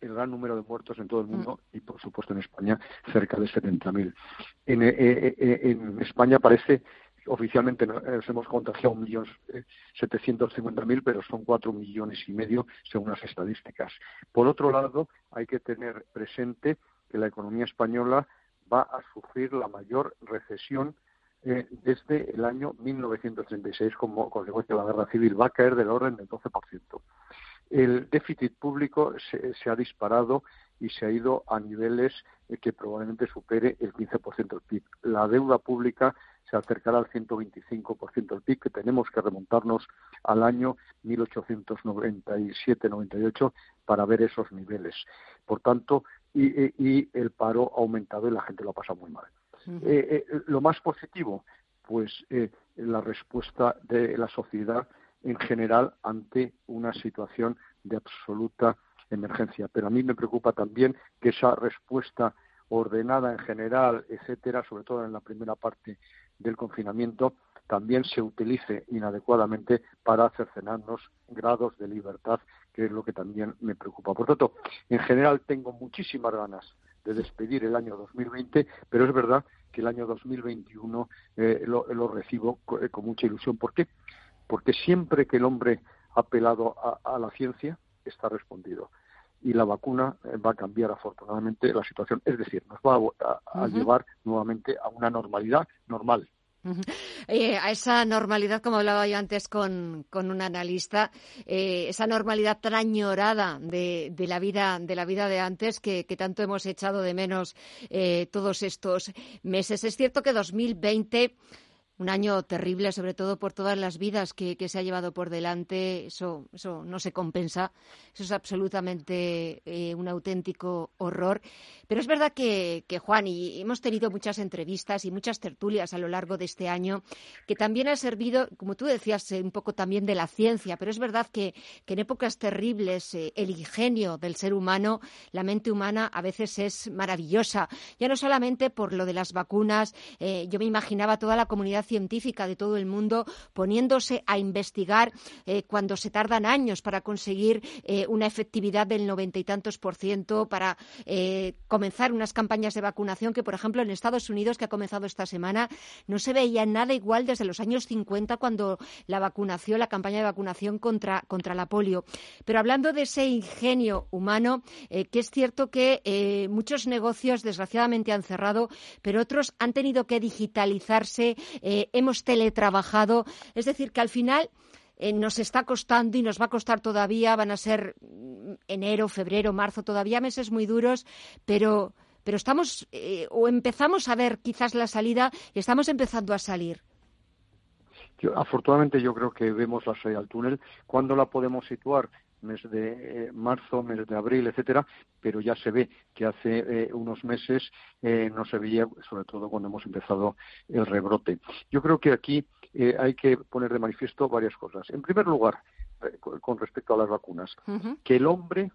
el gran número de muertos en todo el mundo y, por supuesto, en España, cerca de 70.000. En, eh, eh, en España parece oficialmente nos hemos contagiado 1.750.000, pero son 4 millones y medio según las estadísticas. Por otro lado, hay que tener presente que la economía española va a sufrir la mayor recesión eh, desde el año 1936 como consecuencia de la guerra civil. Va a caer del orden del 12% el déficit público se, ha disparado y se ha ido a niveles eh, que probablemente supere el 15% del PIB. La deuda pública se acercará al 125% del PIB, que tenemos que remontarnos al año 1897-98 para ver esos niveles. Por tanto, y, el paro ha aumentado y la gente lo ha pasado muy mal. Eh, eh, lo más positivo, pues la respuesta de la sociedad en general ante una situación de absoluta emergencia. Pero a mí me preocupa también que esa respuesta ordenada en general, etcétera, sobre todo en la primera parte del confinamiento, también se utilice inadecuadamente para cercenarnos grados de libertad, que es lo que también me preocupa. Por tanto, en general tengo muchísimas ganas de despedir el año 2020, pero es verdad que el año 2021 eh, lo, lo, recibo con, con mucha ilusión. ¿Por qué? Porque siempre que el hombre ha apelado a, la ciencia, está respondido. Y la vacuna eh, va a cambiar afortunadamente la situación, es decir, nos va a, llevar nuevamente a una normalidad normal. Eh, a esa normalidad, como hablaba yo antes con, un analista, eh, esa normalidad tan añorada de, la vida de la vida de antes que, tanto hemos echado de menos todos estos meses. Es cierto que 2020 un año terrible, sobre todo por todas las vidas que, se ha llevado por delante. Eso, eso no se compensa. Eso es absolutamente eh, un auténtico horror. Pero es verdad que, Juan, y hemos tenido muchas entrevistas y muchas tertulias a lo largo de este año, que también ha servido, como tú decías, eh, un poco también de la ciencia. Pero es verdad que, en épocas terribles eh, el ingenio del ser humano, la mente humana, a veces es maravillosa. Ya no solamente por lo de las vacunas. yo me imaginaba toda la comunidad científica de todo el mundo poniéndose a investigar eh, cuando se tardan años para conseguir eh, una efectividad del noventa y tantos por ciento, para eh, comenzar unas campañas de vacunación que, por ejemplo, en Estados Unidos, que ha comenzado esta semana, no se veía nada igual desde los años 50 cuando la vacunación, la campaña de vacunación contra, contra la polio. Pero hablando de ese ingenio humano, que es cierto que muchos negocios desgraciadamente han cerrado, pero otros han tenido que digitalizarse, hemos teletrabajado. Es decir, que al final eh, nos está costando y nos va a costar todavía, van a ser mm, enero, febrero, marzo, todavía meses muy duros, pero, pero estamos eh, o empezamos a ver quizás la salida y estamos empezando a salir. afortunadamente yo creo que vemos la salida al túnel. ¿Cuándo la podemos situar? Mes de eh, marzo, mes de abril, etcétera, pero ya se ve que hace eh, unos meses eh, no se veía, sobre todo cuando hemos empezado el rebrote. Yo creo que aquí hay que poner de manifiesto varias cosas. En primer lugar, con respecto a las vacunas, que el hombre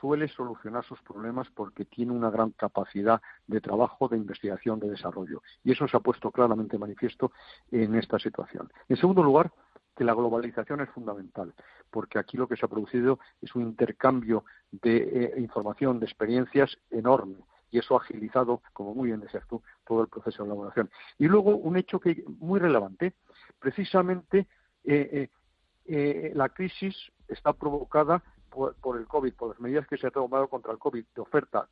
suele solucionar sus problemas porque tiene una gran capacidad de trabajo, de investigación, de desarrollo. Y eso se ha puesto claramente manifiesto en esta situación. En segundo lugar, que la globalización es fundamental, porque aquí lo que se ha producido es un intercambio de eh, información, de experiencias enorme, y eso ha agilizado, como muy bien decías tú, todo el proceso de elaboración. Y luego un hecho que muy relevante, precisamente eh, eh, la crisis está provocada por, el COVID, por las medidas que se han tomado contra el COVID de oferta,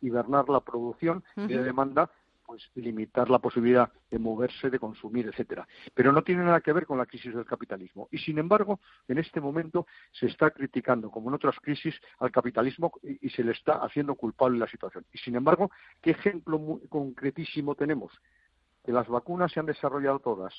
hibernar la producción y de demanda, pues limitar la posibilidad de moverse, de consumir, etcétera. Pero no tiene nada que ver con la crisis del capitalismo. Y sin embargo, en este momento se está criticando, como en otras crisis, al capitalismo y, se le está haciendo culpable la situación. Y sin embargo, ¿qué ejemplo concretísimo tenemos? Que las vacunas se han desarrollado todas,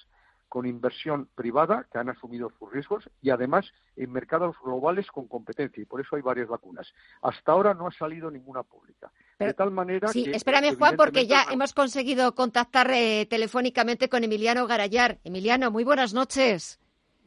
con inversión privada que han asumido sus riesgos y además en mercados globales con competencia y por eso hay varias vacunas. Hasta ahora no ha salido ninguna pública. de tal manera sí, que espérame Juan porque ya hemos conseguido contactar eh, telefónicamente con Emiliano Garayar. Emiliano, muy buenas noches.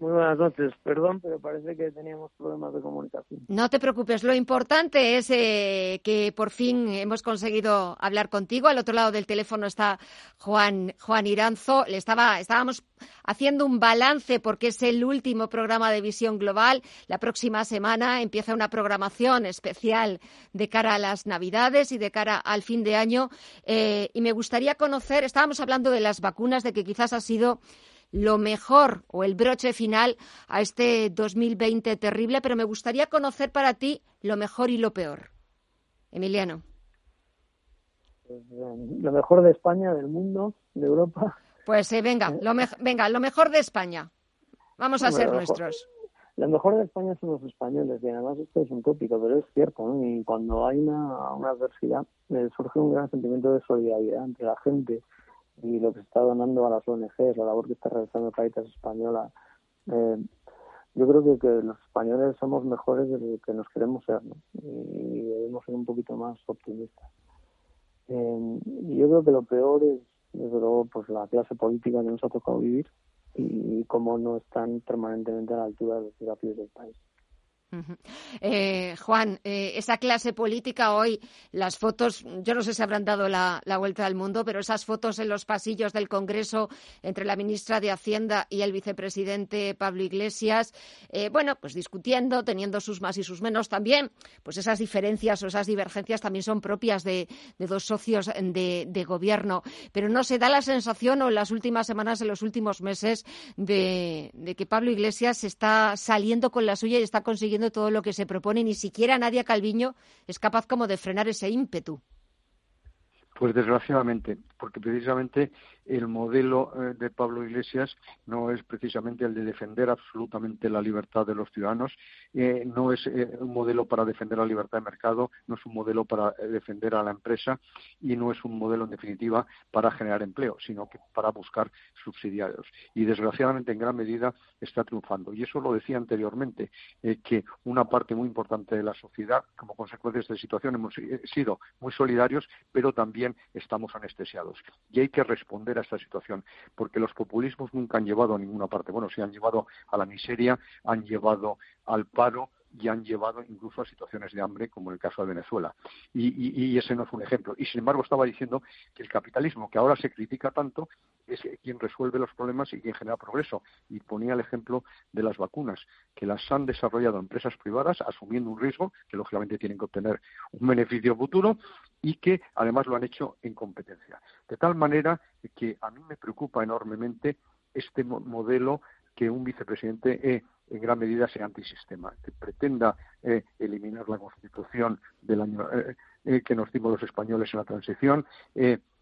Muy buenas noches. Perdón, pero parece que teníamos problemas de comunicación. No te preocupes. Lo importante es eh, que por fin hemos conseguido hablar contigo. Al otro lado del teléfono está Juan, Juan Iranzo. Le estaba, estábamos haciendo un balance porque es el último programa de Visión Global. La próxima semana empieza una programación especial de cara a las Navidades y de cara al fin de año. Eh, y me gustaría conocer, estábamos hablando de las vacunas, de que quizás ha sido lo mejor o el broche final a este 2020 terrible, pero me gustaría conocer para ti lo mejor y lo peor. Emiliano. Pues, eh, lo mejor de España, del mundo, de Europa. Pues eh, venga, lo <laughs> venga, lo mejejor de España. Vamos a ser nuestros. Lo mejor de España son los españoles, y además esto es un tópico, pero es cierto, ¿no? Y cuando hay una, una adversidad, eh, surge un gran sentimiento de solidaridad entre la gente, y lo que se está donando a las ONGs, la labor que está realizando Caritas Española. Eh, yo creo que, los españoles somos mejores de lo que nos queremos ser y debemos ser un poquito más optimistas. Eh, yo creo que lo peor es, desde luego, pues la clase política que nos ha tocado vivir y, y cómo no están permanentemente a la altura de los desafíos del país. Eh, Juan, eh, esa clase política hoy, las fotos, yo no sé si habrán dado la, vuelta al mundo, pero esas fotos en los pasillos del Congreso entre la ministra de Hacienda y el vicepresidente Pablo Iglesias, eh, bueno, pues discutiendo, teniendo sus más y sus menos también, pues esas diferencias o esas divergencias también son propias de, dos socios de, gobierno. Pero no se da la sensación, o en las últimas semanas, en los últimos meses, de, de que Pablo Iglesias está saliendo con la suya y está consiguiendo todo lo que se propone, ni siquiera Nadia Calviño es capaz como de frenar ese ímpetu. Pues desgraciadamente, porque precisamente el modelo eh, de Pablo Iglesias no es precisamente el de defender absolutamente la libertad de los ciudadanos, eh, no es eh, un modelo para defender la libertad de mercado, no es un modelo para defender a la empresa y no es un modelo, en definitiva, para generar empleo, sino que para buscar subsidiarios. Y desgraciadamente, en gran medida, está triunfando. Y eso lo decía anteriormente, que una parte muy importante de la sociedad, como consecuencia de esta situación, hemos sido muy solidarios, pero también estamos anestesiados. Y hay que responder a esta situación, porque los populismos nunca han llevado a ninguna parte. Bueno, sí han llevado a la miseria, han llevado al paro, y han llevado incluso a situaciones de hambre, como en el caso de Venezuela. Y, ese no es un ejemplo. Y sin embargo, estaba diciendo que el capitalismo, que ahora se critica tanto, es quien resuelve los problemas y quien genera progreso. Y ponía el ejemplo de las vacunas, que las han desarrollado empresas privadas asumiendo un riesgo, que lógicamente tienen que obtener un beneficio futuro, y que además lo han hecho en competencia. De tal manera que a mí me preocupa enormemente este modelo que un vicepresidente eh, en gran medida sea antisistema, que pretenda eh, eliminar la Constitución del año eh, que nos dimos los españoles en la transición,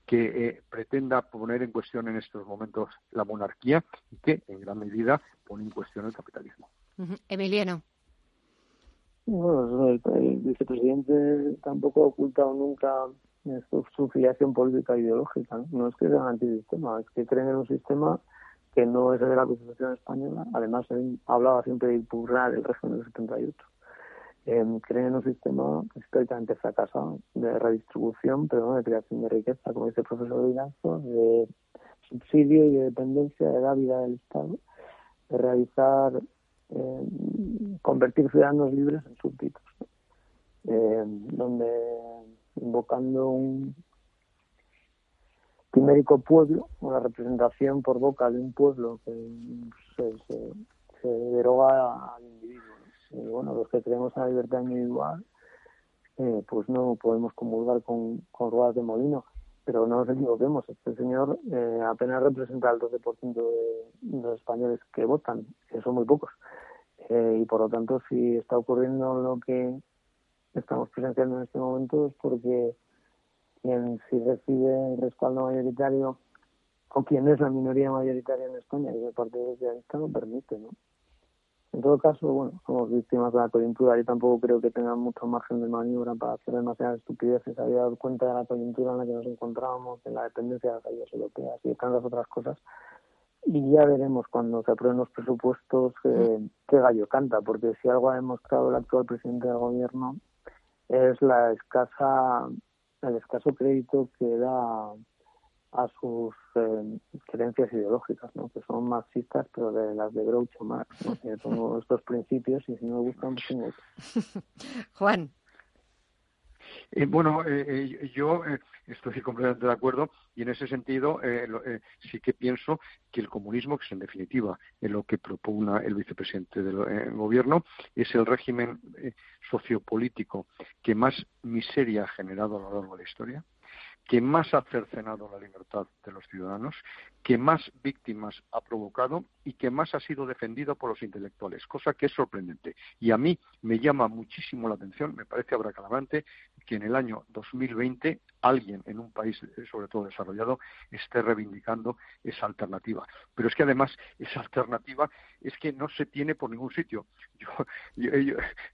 que pretenda poner en cuestión en estos momentos la monarquía y que en gran medida pone en cuestión el capitalismo. Emiliano. Bueno, el, vicepresidente tampoco ha ocultado nunca su, filiación política e ideológica. ¿no? no es que sean antisistema, es que creen en un sistema que no es de la Constitución española. Además, él hablaba siempre de impugnar el régimen del 78. Eh, creen en un sistema históricamente fracasado de redistribución, pero no de creación de riqueza, como dice el profesor Villazo, de subsidio y de dependencia de la vida del Estado, de realizar, eh, convertir ciudadanos libres en súbditos, eh, donde invocando un quimérico pueblo, una representación por boca de un pueblo que se, se, deroga al individuo. Y bueno, los que creemos en la libertad individual, eh, pues no podemos comulgar con, con ruedas de molino. Pero no nos equivoquemos, este señor eh, apenas representa el 12% de, los españoles que votan, que son muy pocos. Eh, y por lo tanto, si está ocurriendo lo que estamos presenciando en este momento es porque quien si recibe el respaldo mayoritario o quien es la minoría mayoritaria en España, y el Partido Socialista, lo permite, ¿no? En todo caso, bueno, somos víctimas de la coyuntura. Yo tampoco creo que tengan mucho margen de maniobra para hacer demasiadas estupideces. Había dado cuenta de la coyuntura en la que nos encontrábamos, en la dependencia de las ayudas europeas y de tantas otras cosas y ya veremos cuando se aprueben los presupuestos qué, qué gallo canta, porque si algo ha demostrado el actual presidente del gobierno es la escasa el escaso crédito que da a sus eh, creencias ideológicas, ¿no? que son marxistas, pero de las de Groucho Marx. ¿no? Que tengo <laughs> estos principios y si no me gustan, pues tengo Juan. Eh, bueno, eh, eh, yo estoy completamente de acuerdo y en ese sentido sí que pienso que el comunismo, que es en definitiva lo que propone el vicepresidente del gobierno, es el régimen sociopolítico que más miseria ha generado a lo largo de la historia que más ha cercenado la libertad de los ciudadanos, que más víctimas ha provocado y que más ha sido defendido por los intelectuales, cosa que es sorprendente. Y a mí me llama muchísimo la atención, me parece abracadabante, que en el año 2020 alguien en un país, eh, sobre todo desarrollado, esté reivindicando esa alternativa. Pero es que además esa alternativa es que no se tiene por ningún sitio. <laughs> Yo,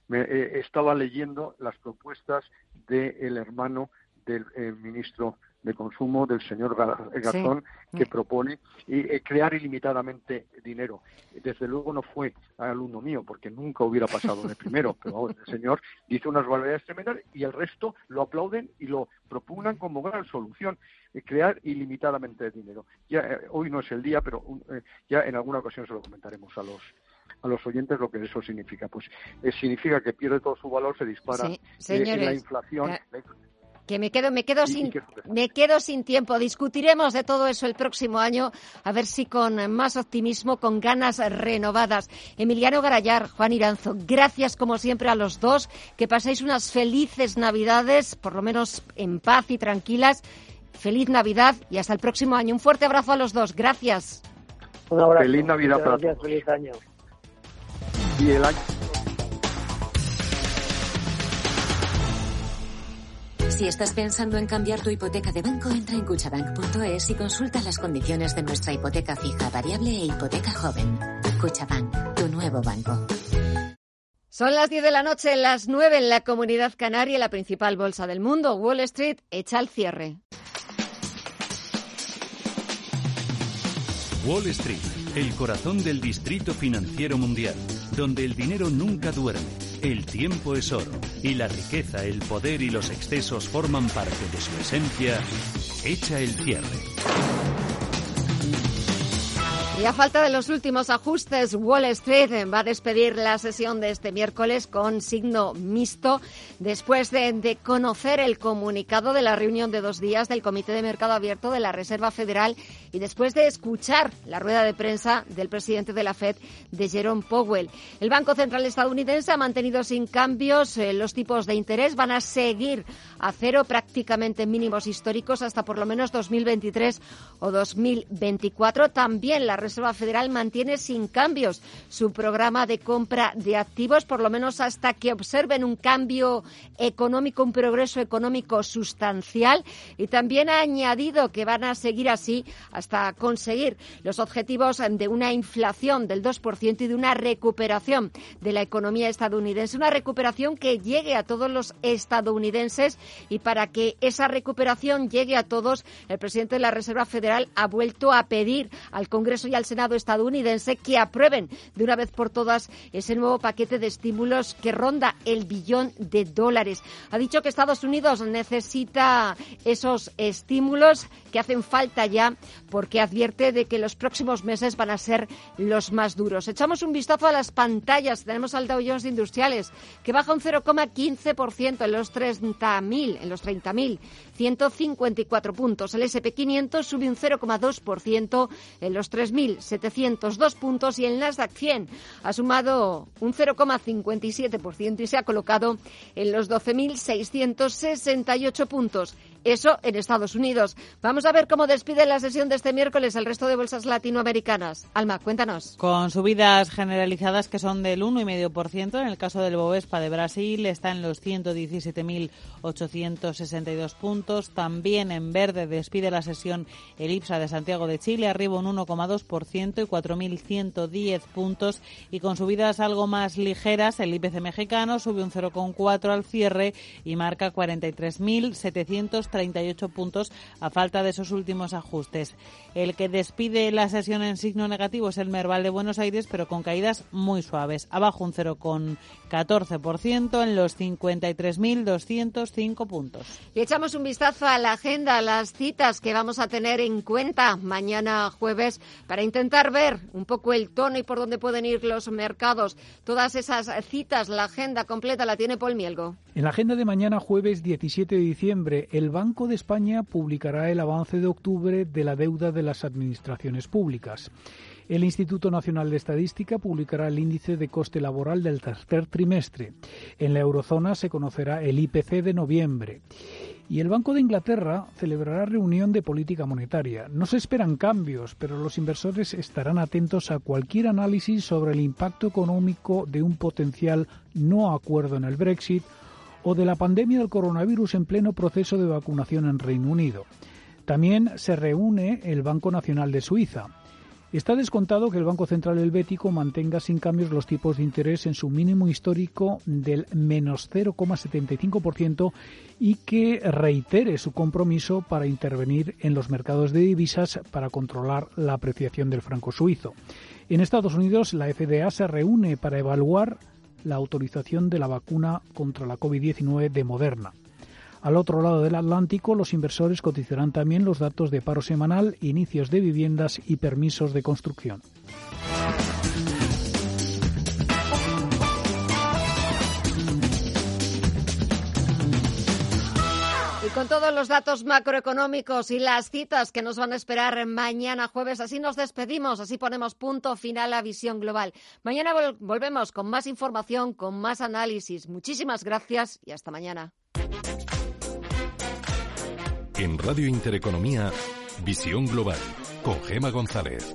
me, eh, estaba leyendo las propuestas del hermano del eh, ministro de Consumo, del señor Garzón, que propone eh, crear ilimitadamente dinero. Desde luego no fue alumno mío, porque nunca hubiera pasado de primero, <laughs> pero el señor dice unas barbaridades tremendas y el resto lo aplauden y lo propugnan como gran solución, eh, crear ilimitadamente dinero. Ya hoy no es el día, pero ya en alguna ocasión se lo comentaremos a los a los oyentes lo que eso significa. Pues significa que pierde todo su valor, se dispara la inflación que me quedo, me quedo sin, me quedo sin tiempo. Discutiremos de todo eso el próximo año, a ver si con más optimismo, con ganas renovadas. Emiliano Garayar, Juan Iranzo, gracias como siempre a los dos. Que paséis unas felices Navidades, por lo menos en paz y tranquilas. Feliz Navidad y hasta el próximo año. Un fuerte abrazo a los dos. Gracias. Un abrazo. Feliz Navidad Gracias, feliz año. Y el año. Si estás pensando en cambiar tu hipoteca de banco, entra en cuchabank.es y consulta las condiciones de nuestra hipoteca fija, variable e hipoteca joven. Cuchabank, tu nuevo banco. Son las 10 de la noche, las 9 en la comunidad canaria, la principal bolsa del mundo. Wall Street echa al cierre. Wall Street, el corazón del distrito financiero mundial, donde el dinero nunca duerme el tiempo es oro y la riqueza, el poder y los excesos forman parte de su esencia. Echa el cierre. Y a falta de los últimos ajustes, Wall Street va a despedir la sesión de este miércoles con signo mixto después de, conocer el comunicado de la reunión de dos días del Comité de Mercado Abierto de la Reserva Federal y después de escuchar la rueda de prensa del presidente de la Fed, de Jerome Powell. El Banco Central estadounidense ha mantenido sin cambios eh, los tipos de interés. Van a seguir a cero prácticamente mínimos históricos hasta por lo menos 2023 o 2024. También la Reserva Federal mantiene sin cambios su programa de compra de activos, por lo menos hasta que observen un cambio económico, un progreso económico sustancial. Y también ha añadido que van a seguir así hasta conseguir los objetivos de una inflación del 2% y de una recuperación de la economía estadounidense. Una recuperación que llegue a todos los estadounidenses y para que esa recuperación llegue a todos, el presidente de la Reserva Federal ha vuelto a pedir al Congreso y al Senado estadounidense que aprueben de una vez por todas ese nuevo paquete de estímulos que ronda el billón de dólares. Ha dicho que Estados Unidos necesita esos estímulos que hacen falta ya porque advierte de que los próximos meses van a ser los más duros. Echamos un vistazo a las pantallas. Tenemos al Dow Industriales que baja un 0,15% en los 30.000, en los 30.154 puntos. El SP500 sube un 0,2% en los 3.000 1.702 puntos y el Nasdaq 100 ha sumado un 0,57% y se ha colocado en los 12.668 puntos. Eso en Estados Unidos. Vamos a ver cómo despide la sesión de este miércoles el resto de bolsas latinoamericanas. Alma, cuéntanos. Con subidas generalizadas que son del 1,5%. En el caso del Bovespa de Brasil está en los 117.862 puntos. También en verde despide la sesión el IPSA de Santiago de Chile, arriba un 1,2% y 4.110 puntos. Y con subidas algo más ligeras, el IPC mexicano sube un 0,4 al cierre y marca 43.700 38 puntos a falta de esos últimos ajustes. El que despide la sesión en signo negativo es el Merval de Buenos Aires, pero con caídas muy suaves. Abajo un 0,14% en los 53.205 puntos. Y echamos un vistazo a la agenda, a las citas que vamos a tener en cuenta mañana jueves para intentar ver un poco el tono y por dónde pueden ir los mercados. Todas esas citas, la agenda completa la tiene Paul Mielgo. En la agenda de mañana jueves 17 de diciembre, el Banco de España publicará el avance de octubre de la deuda de las administraciones públicas. El Instituto Nacional de Estadística publicará el índice de coste laboral del tercer trimestre. En la eurozona se conocerá el IPC de noviembre. Y el Banco de Inglaterra celebrará reunión de política monetaria. No se esperan cambios, pero los inversores estarán atentos a cualquier análisis sobre el impacto económico de un potencial no acuerdo en el Brexit o de la pandemia del coronavirus en pleno proceso de vacunación en Reino Unido. También se reúne el Banco Nacional de Suiza. Está descontado que el Banco Central Helvético mantenga sin cambios los tipos de interés en su mínimo histórico del menos 0,75% y que reitere su compromiso para intervenir en los mercados de divisas para controlar la apreciación del franco suizo. En Estados Unidos, la FDA se reúne para evaluar la autorización de la vacuna contra la COVID-19 de Moderna. Al otro lado del Atlántico, los inversores cotizarán también los datos de paro semanal, inicios de viviendas y permisos de construcción. Con todos los datos macroeconómicos y las citas que nos van a esperar mañana jueves, así nos despedimos, así ponemos punto final a Visión Global. Mañana volvemos con más información, con más análisis. Muchísimas gracias y hasta mañana. En Radio Intereconomía, Visión Global, con Gema González.